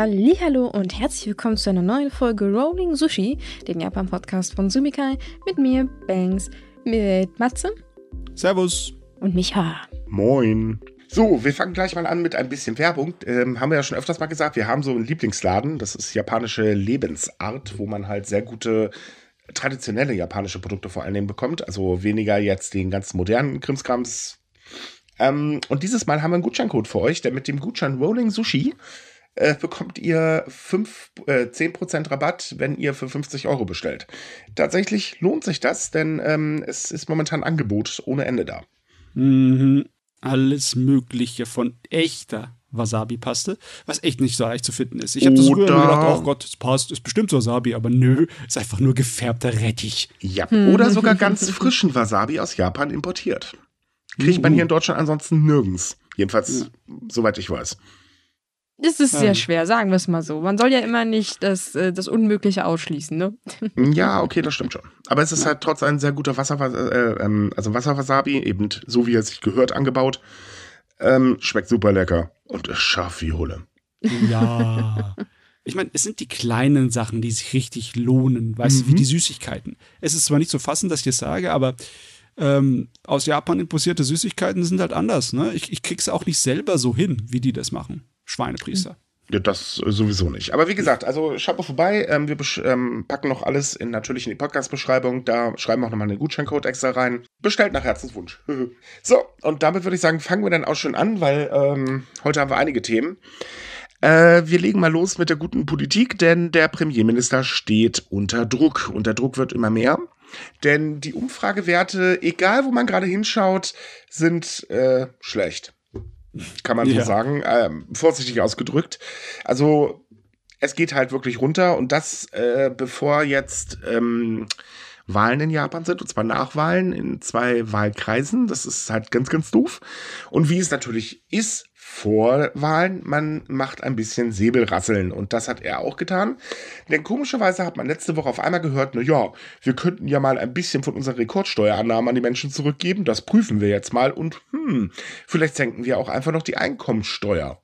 Hallo und herzlich willkommen zu einer neuen Folge Rolling Sushi, dem Japan-Podcast von Sumikai, mit mir, Banks, mit Matze. Servus. Und Micha. Moin. So, wir fangen gleich mal an mit ein bisschen Werbung. Ähm, haben wir ja schon öfters mal gesagt, wir haben so einen Lieblingsladen. Das ist japanische Lebensart, wo man halt sehr gute traditionelle japanische Produkte vor allen Dingen bekommt. Also weniger jetzt den ganz modernen Krimskrams. Ähm, und dieses Mal haben wir einen Gutscheincode für euch, der mit dem Gutschein Rolling Sushi äh, bekommt ihr 5, äh, 10% Rabatt, wenn ihr für 50 Euro bestellt. Tatsächlich lohnt sich das, denn ähm, es ist momentan Angebot ohne Ende da. Mhm. Alles Mögliche von echter Wasabi-Paste, was echt nicht so leicht zu finden ist. Ich habe das früher gedacht, oh Gott, es passt, ist bestimmt Wasabi, aber nö, ist einfach nur gefärbter Rettich. Ja. Oder sogar ganz frischen Wasabi aus Japan importiert. Kriegt man hier in Deutschland ansonsten nirgends. Jedenfalls, soweit ich weiß. Das ist sehr Ähm. schwer, sagen wir es mal so. Man soll ja immer nicht das, äh, das Unmögliche ausschließen, ne? Ja, okay, das stimmt schon. Aber es ist halt trotz ein sehr guter Wasser, äh, ähm, also Wasserwasabi, eben so wie er sich gehört, angebaut. Ähm, schmeckt super lecker und ist scharf wie Hulle. Ja. Ich meine, es sind die kleinen Sachen, die sich richtig lohnen, weißt du, wie die Süßigkeiten. Es ist zwar nicht zu fassen, dass ich es sage, aber ähm, aus Japan importierte Süßigkeiten sind halt anders. Ne? Ich, ich krieg's auch nicht selber so hin, wie die das machen. Schweinepriester. Ja, das äh, sowieso nicht. Aber wie gesagt, also schaut mal vorbei. Ähm, wir ähm, packen noch alles in, natürlich in die Podcast-Beschreibung. Da schreiben wir auch nochmal einen Gutscheincode extra rein. Bestellt nach Herzenswunsch. so, und damit würde ich sagen, fangen wir dann auch schon an, weil ähm, heute haben wir einige Themen. Äh, wir legen mal los mit der guten Politik, denn der Premierminister steht unter Druck. Und der Druck wird immer mehr. Denn die Umfragewerte, egal wo man gerade hinschaut, sind äh, schlecht. Kann man Ja. so sagen. Ähm, vorsichtig ausgedrückt. Also es geht halt wirklich runter und das äh, bevor jetzt ähm, Wahlen in Japan sind, und zwar Nachwahlen in zwei Wahlkreisen. Das ist halt ganz, ganz doof. Und wie es natürlich ist vor Wahlen, man macht ein bisschen Säbelrasseln. Und das hat er auch getan. Denn komischerweise hat man letzte Woche auf einmal gehört, na ja, wir könnten ja mal ein bisschen von unseren Rekordsteuerannahmen an die Menschen zurückgeben. Das prüfen wir jetzt mal. Und hm, vielleicht senken wir auch einfach noch die Einkommensteuer.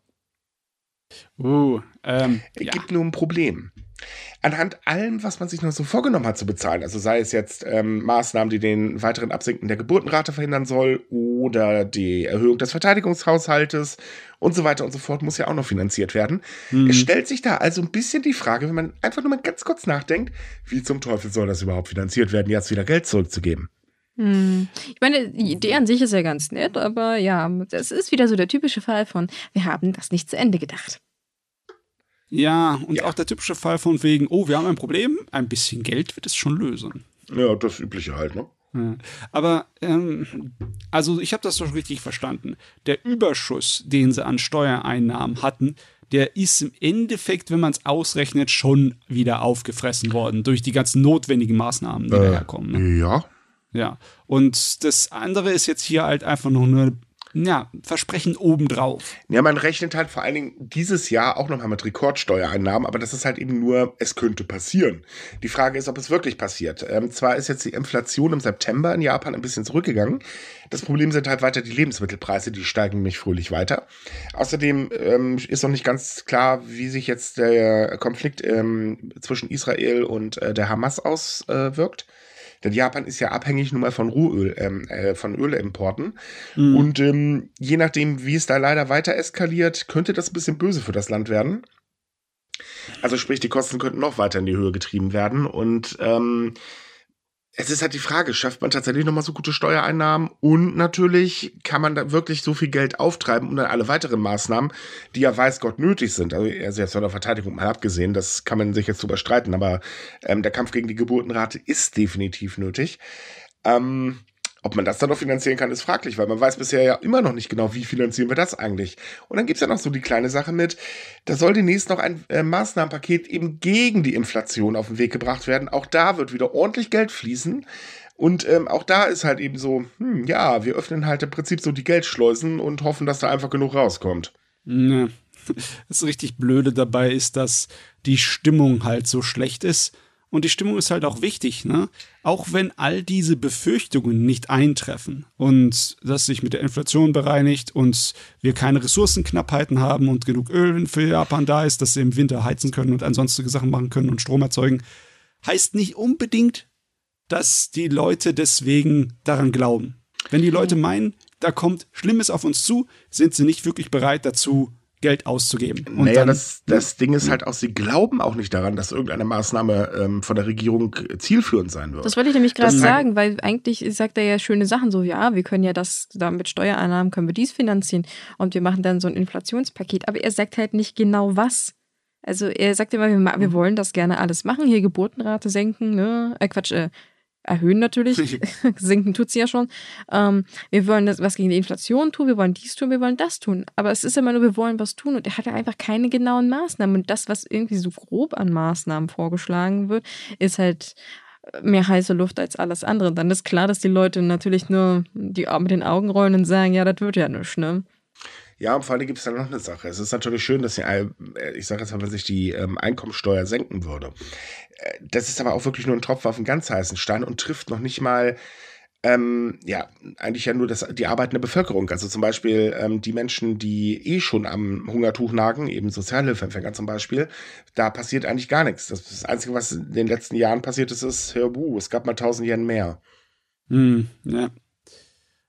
Uh, ähm, Es ja. gibt nur ein Problem. Anhand allem, was man sich noch so vorgenommen hat zu bezahlen, also sei es jetzt ähm, Maßnahmen, die den weiteren Absinken der Geburtenrate verhindern soll oder die Erhöhung des Verteidigungshaushaltes und so weiter und so fort, muss ja auch noch finanziert werden. Mhm. Es stellt sich da also ein bisschen die Frage, wenn man einfach nur mal ganz kurz nachdenkt, wie zum Teufel soll das überhaupt finanziert werden, jetzt wieder Geld zurückzugeben? Hm. Ich meine, die Idee an sich ist ja ganz nett, aber ja, es ist wieder so der typische Fall von, wir haben das nicht zu Ende gedacht. Ja, und Ja. auch der typische Fall von wegen, oh, wir haben ein Problem, ein bisschen Geld wird es schon lösen. Ja, das Übliche halt, ne? Ja. Aber, ähm, also ich habe das doch richtig verstanden. Der Überschuss, den sie an Steuereinnahmen hatten, der ist im Endeffekt, wenn man es ausrechnet, schon wieder aufgefressen worden durch die ganzen notwendigen Maßnahmen, die daherkommen. Ne? Ja. Ja. Und das andere ist jetzt hier halt einfach nur eine, ja, Versprechen obendrauf. Ja, man rechnet halt vor allen Dingen dieses Jahr auch nochmal mit Rekordsteuereinnahmen, aber das ist halt eben nur, es könnte passieren. Die Frage ist, ob es wirklich passiert. Ähm, zwar ist jetzt die Inflation im September in Japan ein bisschen zurückgegangen. Das Problem sind halt weiter die Lebensmittelpreise, die steigen nämlich fröhlich weiter. Außerdem ähm, ist noch nicht ganz klar, wie sich jetzt der Konflikt ähm, zwischen Israel und äh, der Hamas auswirkt. Denn Japan ist ja abhängig nun mal von Rohöl, ähm, äh, von Ölimporten. Und ähm, je nachdem, wie es da leider weiter eskaliert, könnte das ein bisschen böse für das Land werden. Also sprich, die Kosten könnten noch weiter in die Höhe getrieben werden. Und ähm, es ist halt die Frage, schafft man tatsächlich nochmal so gute Steuereinnahmen? Und natürlich kann man da wirklich so viel Geld auftreiben und dann alle weiteren Maßnahmen, die ja weiß Gott nötig sind. Also also jetzt von der Verteidigung mal abgesehen, das kann man sich jetzt drüber streiten, aber ähm, der Kampf gegen die Geburtenrate ist definitiv nötig. Ähm, ob man das dann noch finanzieren kann, ist fraglich, weil man weiß bisher ja immer noch nicht genau, wie finanzieren wir das eigentlich. Und dann gibt's ja noch so die kleine Sache mit, da soll demnächst noch ein äh, Maßnahmenpaket eben gegen die Inflation auf den Weg gebracht werden. Auch da wird wieder ordentlich Geld fließen. Und ähm, auch da ist halt eben so, hm, ja, wir öffnen halt im Prinzip so die Geldschleusen und hoffen, dass da einfach genug rauskommt. Ne. Das richtig Blöde dabei ist, dass die Stimmung halt so schlecht ist Und die Stimmung ist halt auch wichtig, ne? Auch wenn all diese Befürchtungen nicht eintreffen und dass sich mit der Inflation bereinigt und wir keine Ressourcenknappheiten haben und genug Öl für Japan da ist, dass sie im Winter heizen können und ansonstige Sachen machen können und Strom erzeugen, heißt nicht unbedingt, dass die Leute deswegen daran glauben. Wenn die Leute meinen, da kommt Schlimmes auf uns zu, sind sie nicht wirklich bereit dazu, Geld auszugeben. Und naja, dann, das, das Ding ist halt auch, sie glauben auch nicht daran, dass irgendeine Maßnahme ähm, von der Regierung zielführend sein wird. Das wollte ich nämlich gerade sagen, weil eigentlich sagt er ja schöne Sachen so, ja, wir können ja das, da mit Steuereinnahmen können wir dies finanzieren und wir machen dann so ein Inflationspaket. Aber er sagt halt nicht genau was. Also er sagt immer, wir, wir wollen das gerne alles machen, hier Geburtenrate senken, ne? Äh, Quatsch, äh, erhöhen natürlich. Sinken tut sie ja schon. Ähm, wir wollen das, was gegen die Inflation tun, wir wollen dies tun, wir wollen das tun. Aber es ist immer nur, wir wollen was tun und er hat ja einfach keine genauen Maßnahmen. Und das, was irgendwie so grob an Maßnahmen vorgeschlagen wird, ist halt mehr heiße Luft als alles andere. Dann ist klar, dass die Leute natürlich nur die mit den Augen rollen und sagen, ja, das wird ja nichts, ne? Ja, und vor allem gibt es da noch eine Sache. Es ist natürlich schön, dass sie, äh, ich sage jetzt mal, wenn sich die ähm, Einkommensteuer senken würde. Äh, das ist aber auch wirklich nur ein Tropfen auf einen ganz heißen Stein und trifft noch nicht mal ähm, ja, eigentlich ja nur das, die arbeitende Bevölkerung. Also zum Beispiel ähm, die Menschen, die eh schon am Hungertuch nagen, eben Sozialhilfeempfänger zum Beispiel, da passiert eigentlich gar nichts. Das, das Einzige, was in den letzten Jahren passiert ist, ist, hör, buh, es gab mal tausend Yen mehr. Hm, ja.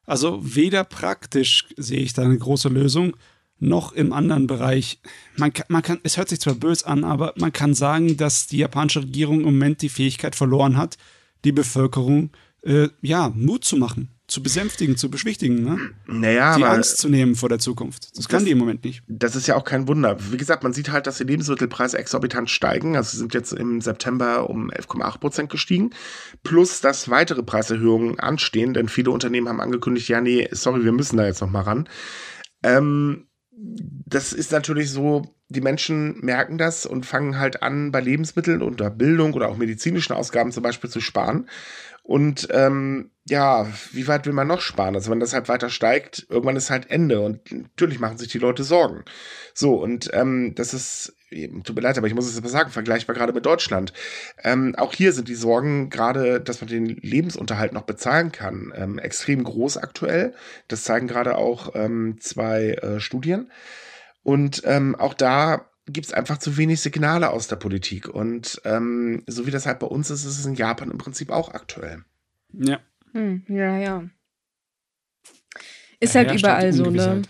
Also weder praktisch sehe ich da eine große Lösung, noch im anderen Bereich. Man kann, man kann, es hört sich zwar böse an, aber man kann sagen, dass die japanische Regierung im Moment die Fähigkeit verloren hat, die Bevölkerung äh, ja Mut zu machen zu besänftigen, zu beschwichtigen, ne? Naja, die Angst zu nehmen vor der Zukunft. Das, das kann die im Moment nicht. Das ist ja auch kein Wunder. Wie gesagt, man sieht halt, dass die Lebensmittelpreise exorbitant steigen. Also sie sind jetzt im September um 11,8 Prozent gestiegen. Plus, dass weitere Preiserhöhungen anstehen, denn viele Unternehmen haben angekündigt, ja, nee, sorry, wir müssen da jetzt noch mal ran. Ähm, das ist natürlich so, die Menschen merken das und fangen halt an, bei Lebensmitteln oder Bildung oder auch medizinischen Ausgaben zum Beispiel zu sparen. Und ähm, ja, wie weit will man noch sparen? Also wenn das halt weiter steigt, irgendwann ist halt Ende und natürlich machen sich die Leute Sorgen. So, und ähm, das ist, tut mir leid, aber ich muss es aber sagen, vergleichbar gerade mit Deutschland. Ähm, auch hier sind die Sorgen gerade, dass man den Lebensunterhalt noch bezahlen kann, ähm, extrem groß aktuell. Das zeigen gerade auch ähm, zwei äh, Studien. Und ähm, auch da gibt es einfach zu wenig Signale aus der Politik. Und ähm, so wie das halt bei uns ist, ist es in Japan im Prinzip auch aktuell. Ja. Hm, ja, ja. Ist ja, halt überall so, ne?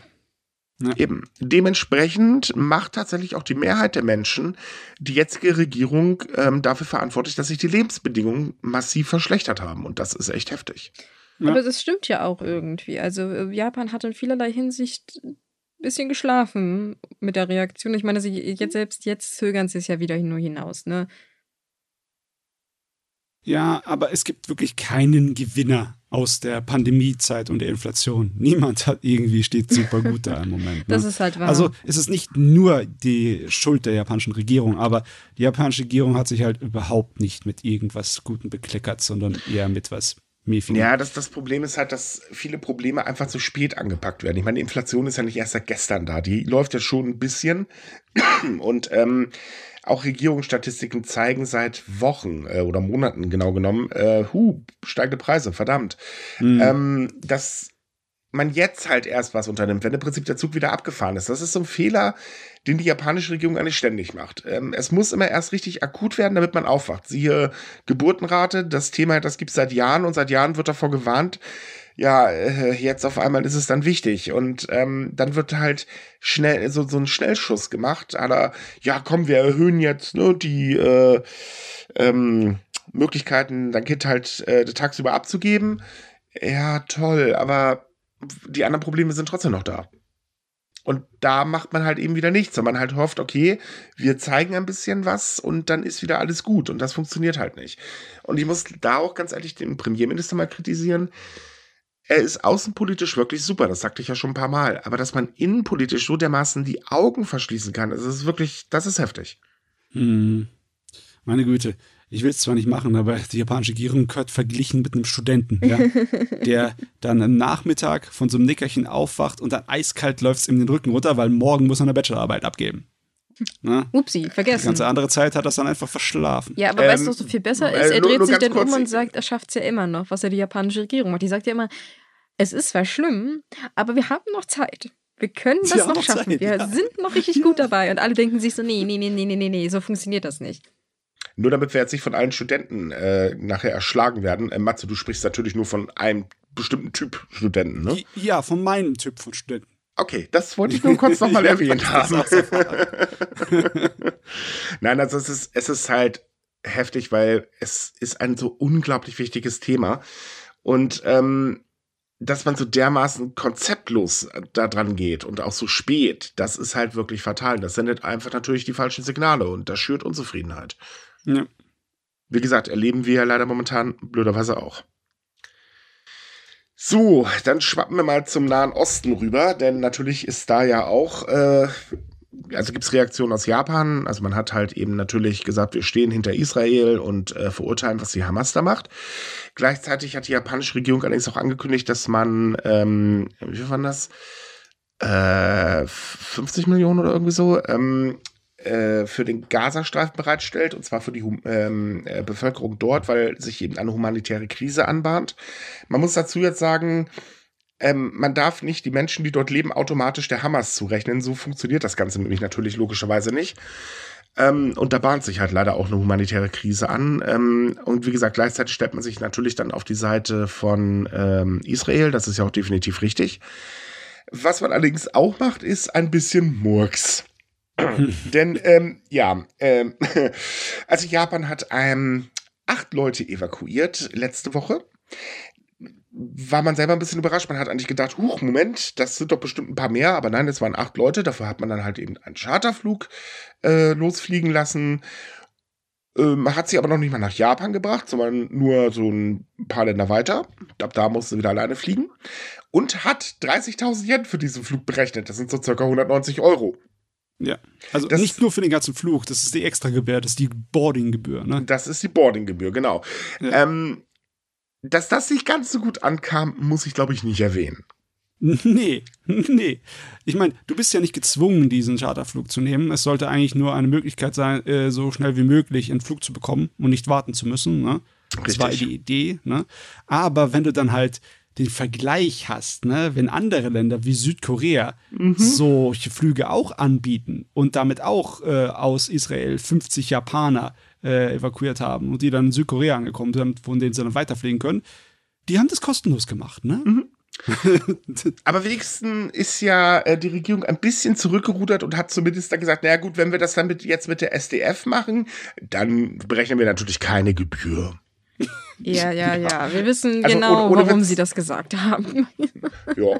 Ja. Eben. Dementsprechend macht tatsächlich auch die Mehrheit der Menschen die jetzige Regierung ähm, dafür verantwortlich, dass sich die Lebensbedingungen massiv verschlechtert haben. Und das ist echt heftig. Ja. Aber das stimmt ja auch irgendwie. Also äh, Japan hat in vielerlei Hinsicht bisschen geschlafen mit der Reaktion. Ich meine, sie jetzt selbst jetzt zögern sie es ja wieder nur hinaus, ne? Ja, aber es gibt wirklich keinen Gewinner aus der Pandemiezeit und der Inflation. Niemand hat irgendwie steht super gut da im Moment. Ne? Das ist halt wahr. Also es ist nicht nur die Schuld der japanischen Regierung, aber die japanische Regierung hat sich halt überhaupt nicht mit irgendwas Guten bekleckert, sondern eher mit was Mäfigen. Ja, das, das Problem ist halt, dass viele Probleme einfach zu spät angepackt werden. Ich meine, die Inflation ist ja nicht erst seit gestern da. Die läuft ja schon ein bisschen. Und ähm, auch Regierungsstatistiken zeigen seit Wochen äh, oder Monaten genau genommen, äh, hu, steigende Preise, verdammt. Mhm. Ähm, dass man jetzt halt erst was unternimmt, wenn im Prinzip der Zug wieder abgefahren ist. Das ist so ein Fehler, den die japanische Regierung eigentlich ständig macht. Ähm, es muss immer erst richtig akut werden, damit man aufwacht. Siehe Geburtenrate, das Thema, das gibt es seit Jahren und seit Jahren wird davor gewarnt, ja, äh, jetzt auf einmal ist es dann wichtig. Und ähm, dann wird halt schnell so, so ein Schnellschuss gemacht. Aber ja, komm, wir erhöhen jetzt ne, die äh, ähm, Möglichkeiten, dein Kind halt äh, tagsüber abzugeben. Ja, toll, aber die anderen Probleme sind trotzdem noch da. Und da macht man halt eben wieder nichts, sondern man halt hofft, okay, wir zeigen ein bisschen was und dann ist wieder alles gut. Und das funktioniert halt nicht. Und ich muss da auch ganz ehrlich den Premierminister mal kritisieren. Er ist außenpolitisch wirklich super, das sagte ich ja schon ein paar Mal. Aber dass man innenpolitisch so dermaßen die Augen verschließen kann, das ist wirklich, das ist heftig. Hm. Meine Güte ich will es zwar nicht machen, aber die japanische Regierung gehört verglichen mit einem Studenten, ja, der dann am Nachmittag von so einem Nickerchen aufwacht und dann eiskalt läuft es ihm den Rücken runter, weil morgen muss er eine Bachelorarbeit abgeben. Ne? Upsi, vergessen. Die ganze andere Zeit hat er es dann einfach verschlafen. Ja, aber ähm, weißt du, was so viel besser ist? Er dreht sich dann um und sagt, er schafft es ja immer noch, was ja die japanische Regierung macht. Die sagt ja immer, es ist zwar schlimm, aber wir haben noch Zeit. Wir können das noch, noch schaffen. Zeit, wir ja. sind noch richtig ja. gut dabei. Und alle denken sich so, nee, nee, nee, nee, nee, nee, so funktioniert das nicht. Nur damit wir jetzt nicht von allen Studenten äh, nachher erschlagen werden. Äh, Matze, du sprichst natürlich nur von einem bestimmten Typ Studenten, ne? Ja, von meinem Typ von Studenten. Okay, das wollte ich nur kurz nochmal erwähnt haben. Nein, also es ist, es ist halt heftig, weil es ist ein so unglaublich wichtiges Thema. Und ähm, dass man so dermaßen konzeptlos da dran geht und auch so spät, das ist halt wirklich fatal. Das sendet einfach natürlich die falschen Signale und das schürt Unzufriedenheit. Ja. Wie gesagt, erleben wir ja leider momentan blöderweise auch. So, dann schwappen wir mal zum Nahen Osten rüber, denn natürlich ist da ja auch äh, also gibt es Reaktionen aus Japan. Also man hat halt eben natürlich gesagt, wir stehen hinter Israel und äh, verurteilen, was die Hamas da macht. Gleichzeitig hat die japanische Regierung allerdings auch angekündigt, dass man, ähm, wie viel waren das? Äh, 50 Millionen oder irgendwie so, ähm, äh, für den Gazastreifen bereitstellt, und zwar für die ähm, äh, Bevölkerung dort, weil sich eben eine humanitäre Krise anbahnt. Man muss dazu jetzt sagen, ähm, man darf nicht die Menschen, die dort leben, automatisch der Hamas zurechnen. So funktioniert das Ganze nämlich natürlich logischerweise nicht. Ähm, und da bahnt sich halt leider auch eine humanitäre Krise an. Ähm, und wie gesagt, gleichzeitig stellt man sich natürlich dann auf die Seite von ähm, Israel. Das ist ja auch definitiv richtig. Was man allerdings auch macht, ist ein bisschen Murks. Denn, ähm, ja, ähm, also Japan hat ähm, acht Leute evakuiert letzte Woche war man selber ein bisschen überrascht. Man hat eigentlich gedacht, huch, Moment, das sind doch bestimmt ein paar mehr, aber nein, es waren acht Leute. Dafür hat man dann halt eben einen Charterflug äh, losfliegen lassen. Äh, man hat sie aber noch nicht mal nach Japan gebracht, sondern nur so ein paar Länder weiter. Ab da musste sie wieder alleine fliegen. Und hat 30.000 Yen für diesen Flug berechnet. Das sind so circa 190 Euro. Ja, also das nicht nur für den ganzen Flug, das ist die Extragebühr, das ist die Boardinggebühr, ne? Das ist die Boardinggebühr, genau. Ja. Ähm, dass das nicht ganz so gut ankam, muss ich, glaube ich, nicht erwähnen. Nee, nee. Ich meine, du bist ja nicht gezwungen, diesen Charterflug zu nehmen. Es sollte eigentlich nur eine Möglichkeit sein, äh, so schnell wie möglich einen Flug zu bekommen und nicht warten zu müssen. Ne? Das war die Idee. Ne? Aber wenn du dann halt den Vergleich hast, ne, wenn andere Länder wie Südkorea mhm. solche Flüge auch anbieten und damit auch äh, aus Israel 50 Japaner äh, evakuiert haben und die dann in Südkorea angekommen sind, von denen sie dann weiterfliegen können, die haben das kostenlos gemacht, ne? Mhm. Aber wenigstens ist ja äh, die Regierung ein bisschen zurückgerudert und hat zumindest dann gesagt, naja gut, wenn wir das dann mit, jetzt mit der SDF machen, dann berechnen wir natürlich keine Gebühr. Ja, ja, ja. Wir wissen also genau, ohne, ohne warum sie das gesagt haben. ja.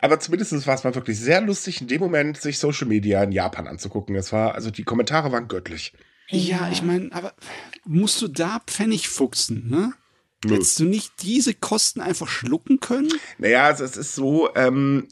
Aber zumindest war es mal wirklich sehr lustig, in dem Moment sich Social Media in Japan anzugucken. Es war, also die Kommentare waren göttlich. Ja, ich meine, aber musst du da Pfennig fuchsen, ne? Willst du nicht diese Kosten einfach schlucken können? Naja, also es ist so, ähm,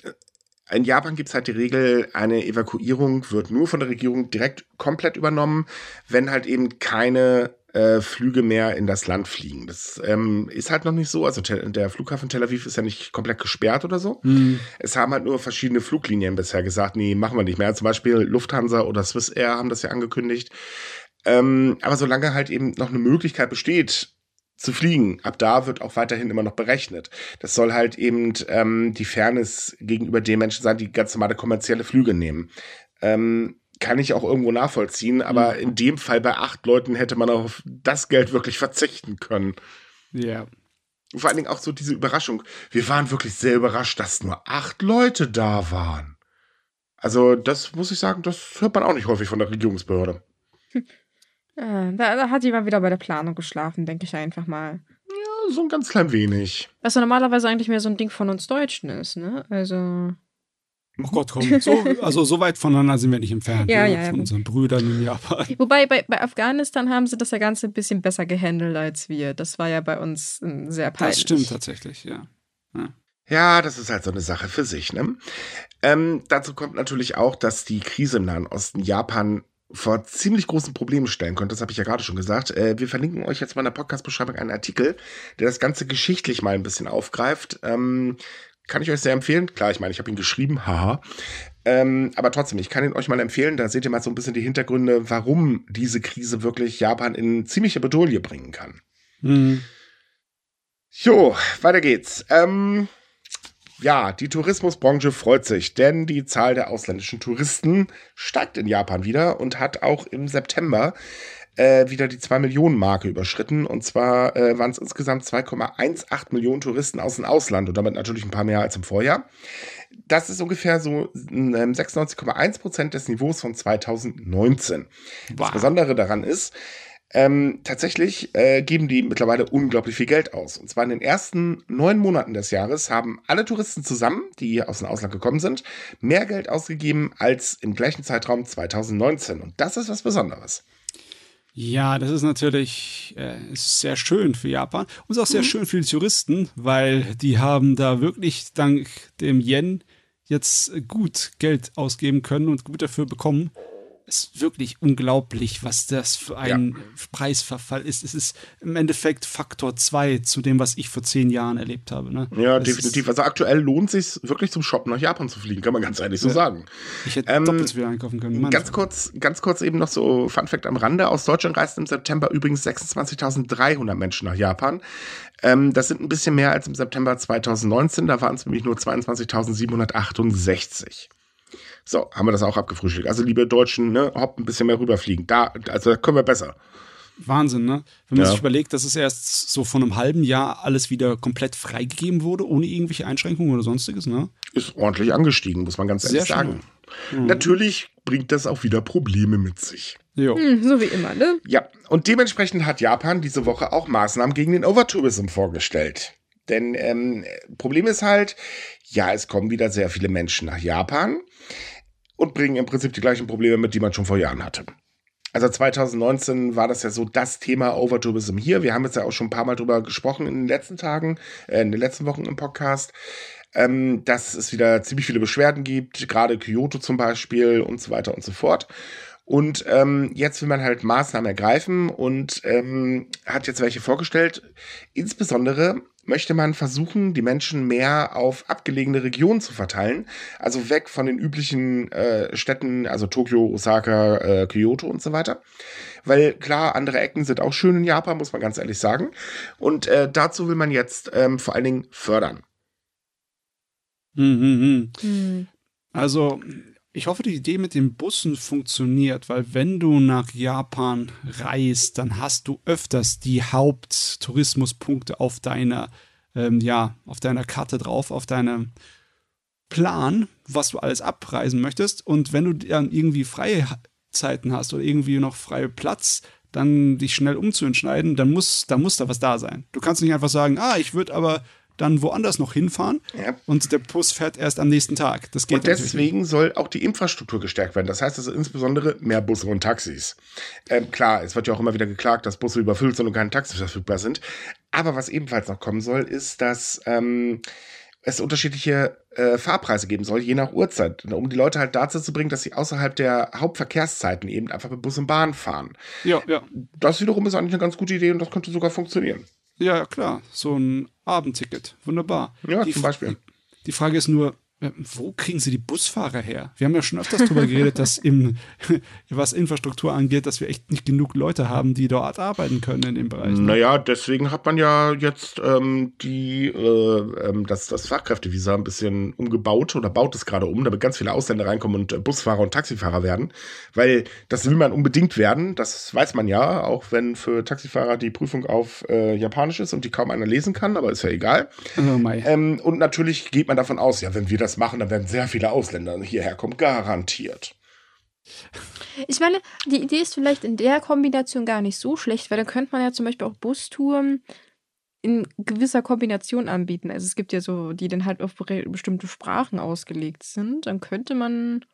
in Japan gibt es halt die Regel, eine Evakuierung wird nur von der Regierung direkt komplett übernommen, wenn halt eben keine äh, Flüge mehr in das Land fliegen. Das ähm, ist halt noch nicht so. Also der Flughafen Tel Aviv ist ja nicht komplett gesperrt oder so. Mhm. Es haben halt nur verschiedene Fluglinien bisher gesagt, nee, machen wir nicht mehr. Zum Beispiel Lufthansa oder Swiss Air haben das ja angekündigt. Ähm, aber solange halt eben noch eine Möglichkeit besteht, zu fliegen. Ab da wird auch weiterhin immer noch berechnet. Das soll halt eben ähm, die Fairness gegenüber den Menschen sein, die ganz normale kommerzielle Flüge nehmen. Ähm, kann ich auch irgendwo nachvollziehen, aber mhm. in dem Fall bei acht Leuten hätte man auf das Geld wirklich verzichten können. Ja. Vor allen Dingen auch so diese Überraschung. Wir waren wirklich sehr überrascht, dass nur acht Leute da waren. Also, das muss ich sagen, das hört man auch nicht häufig von der Regierungsbehörde. Ja, da, da hat jemand wieder bei der Planung geschlafen, denke ich einfach mal. Ja, so ein ganz klein wenig. Was ja normalerweise eigentlich mehr so ein Ding von uns Deutschen ist, ne? Also. Oh Gott, komm. So, also so weit voneinander sind wir nicht entfernt. Ja, ne? ja, Von unseren Brüdern in Japan. Wobei bei, bei Afghanistan haben sie das ja Ganze ein bisschen besser gehandelt als wir. Das war ja bei uns sehr peinlich. Das stimmt tatsächlich, ja. ja. Ja, das ist halt so eine Sache für sich. Ne? Ähm, dazu kommt natürlich auch, dass die Krise im Nahen Osten Japan vor ziemlich großen Problemen stellen könnte. Das habe ich ja gerade schon gesagt. Äh, wir verlinken euch jetzt mal in der Podcast-Beschreibung einen Artikel, der das Ganze geschichtlich mal ein bisschen aufgreift. Ähm, kann ich euch sehr empfehlen. Klar, ich meine, ich habe ihn geschrieben, haha. Ähm, aber trotzdem, ich kann ihn euch mal empfehlen, da seht ihr mal so ein bisschen die Hintergründe, warum diese Krise wirklich Japan in ziemliche Bedolie bringen kann. Mhm. Jo, weiter geht's. Ähm, ja, die Tourismusbranche freut sich, denn die Zahl der ausländischen Touristen steigt in Japan wieder und hat auch im September äh, wieder die 2 Millionen Marke überschritten. Und zwar äh, waren es insgesamt 2,18 Millionen Touristen aus dem Ausland und damit natürlich ein paar mehr als im Vorjahr. Das ist ungefähr so 96,1 ähm, Prozent des Niveaus von 2019. Wow. Das Besondere daran ist, ähm, tatsächlich äh, geben die mittlerweile unglaublich viel Geld aus. Und zwar in den ersten neun Monaten des Jahres haben alle Touristen zusammen, die aus dem Ausland gekommen sind, mehr Geld ausgegeben als im gleichen Zeitraum 2019. Und das ist was Besonderes. Ja, das ist natürlich äh, sehr schön für Japan und ist auch sehr mhm. schön für die Touristen, weil die haben da wirklich dank dem Yen jetzt gut Geld ausgeben können und gut dafür bekommen ist wirklich unglaublich, was das für ein ja. Preisverfall ist. Es ist im Endeffekt Faktor 2 zu dem, was ich vor zehn Jahren erlebt habe. Ne? Ja, das definitiv. Also aktuell lohnt es sich wirklich zum Shoppen nach Japan zu fliegen, kann man ganz ehrlich so ja. sagen. Ich hätte ähm, doppelt so viel einkaufen können. Mann. Ganz kurz, ganz kurz eben noch so Fun Fact am Rande. Aus Deutschland reisten im September übrigens 26.300 Menschen nach Japan. Ähm, das sind ein bisschen mehr als im September 2019. Da waren es nämlich nur 22.768. So, haben wir das auch abgefrühstückt. Also, liebe Deutschen, ne, hopp, ein bisschen mehr rüberfliegen. Da, also da können wir besser. Wahnsinn, ne? Wenn man ja. sich überlegt, dass es erst so von einem halben Jahr alles wieder komplett freigegeben wurde, ohne irgendwelche Einschränkungen oder sonstiges, ne? Ist ordentlich angestiegen, muss man ganz ehrlich Sehr sagen. Mhm. Natürlich bringt das auch wieder Probleme mit sich. Hm, so wie immer, ne? Ja, und dementsprechend hat Japan diese Woche auch Maßnahmen gegen den Overtourism vorgestellt. Denn ähm, Problem ist halt, ja, es kommen wieder sehr viele Menschen nach Japan und bringen im Prinzip die gleichen Probleme mit, die man schon vor Jahren hatte. Also 2019 war das ja so das Thema Overtourism hier. Wir haben jetzt ja auch schon ein paar Mal drüber gesprochen in den letzten Tagen, äh, in den letzten Wochen im Podcast, ähm, dass es wieder ziemlich viele Beschwerden gibt, gerade Kyoto zum Beispiel und so weiter und so fort. Und ähm, jetzt will man halt Maßnahmen ergreifen und ähm, hat jetzt welche vorgestellt. Insbesondere möchte man versuchen, die Menschen mehr auf abgelegene Regionen zu verteilen. Also weg von den üblichen äh, Städten, also Tokio, Osaka, äh, Kyoto und so weiter. Weil klar, andere Ecken sind auch schön in Japan, muss man ganz ehrlich sagen. Und äh, dazu will man jetzt ähm, vor allen Dingen fördern. Mhm. Mhm. Also ich hoffe, die Idee mit den Bussen funktioniert, weil wenn du nach Japan reist, dann hast du öfters die Haupttourismuspunkte auf deiner, ähm, ja, auf deiner Karte drauf, auf deinem Plan, was du alles abreisen möchtest. Und wenn du dann irgendwie freie Zeiten hast oder irgendwie noch freie Platz, dann dich schnell umzuentscheiden, dann muss, dann muss da was da sein. Du kannst nicht einfach sagen, ah, ich würde aber dann woanders noch hinfahren ja. und der Bus fährt erst am nächsten Tag. Das geht und deswegen soll auch die Infrastruktur gestärkt werden. Das heißt also insbesondere mehr Busse und Taxis. Ähm, klar, es wird ja auch immer wieder geklagt, dass Busse überfüllt sind und keine Taxis verfügbar sind. Aber was ebenfalls noch kommen soll, ist, dass ähm, es unterschiedliche äh, Fahrpreise geben soll, je nach Uhrzeit, um die Leute halt dazu zu bringen, dass sie außerhalb der Hauptverkehrszeiten eben einfach mit Bus und Bahn fahren. Ja, ja. Das wiederum ist eigentlich eine ganz gute Idee und das könnte sogar funktionieren. Ja, klar. So ein Abendticket. Wunderbar. Ja, die, zum Beispiel. Die Frage ist nur, wo kriegen sie die Busfahrer her? Wir haben ja schon öfters darüber geredet, dass im, was Infrastruktur angeht, dass wir echt nicht genug Leute haben, die dort arbeiten können in dem Bereich. Ne? Naja, deswegen hat man ja jetzt ähm, die, äh, ähm, das, das Fachkräftevisa ein bisschen umgebaut oder baut es gerade um, damit ganz viele Ausländer reinkommen und äh, Busfahrer und Taxifahrer werden. Weil das will man unbedingt werden, das weiß man ja, auch wenn für Taxifahrer die Prüfung auf äh, Japanisch ist und die kaum einer lesen kann, aber ist ja egal. Oh ähm, und natürlich geht man davon aus, ja, wenn wir das das machen, dann werden sehr viele Ausländer hierher kommen, garantiert. Ich meine, die Idee ist vielleicht in der Kombination gar nicht so schlecht, weil dann könnte man ja zum Beispiel auch Bustouren in gewisser Kombination anbieten. Also es gibt ja so, die dann halt auf bestimmte Sprachen ausgelegt sind. Dann könnte man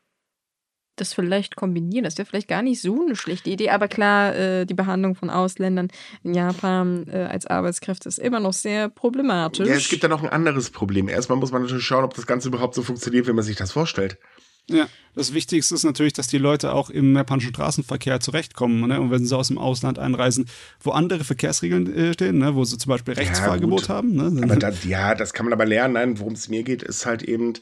das vielleicht kombinieren. Das wäre vielleicht gar nicht so eine schlechte Idee. Aber klar, äh, die Behandlung von Ausländern in Japan äh, als Arbeitskräfte ist immer noch sehr problematisch. Ja, es gibt ja noch ein anderes Problem. Erstmal muss man natürlich schauen, ob das Ganze überhaupt so funktioniert, wie man sich das vorstellt. Ja, das Wichtigste ist natürlich, dass die Leute auch im japanischen Straßenverkehr zurechtkommen. Ne? Und wenn sie aus dem Ausland einreisen, wo andere Verkehrsregeln äh, stehen, ne? wo sie zum Beispiel Rechtsfahrgebot ja, haben. Ne? Aber das, ja, das kann man aber lernen. Nein, worum es mir geht, ist halt eben,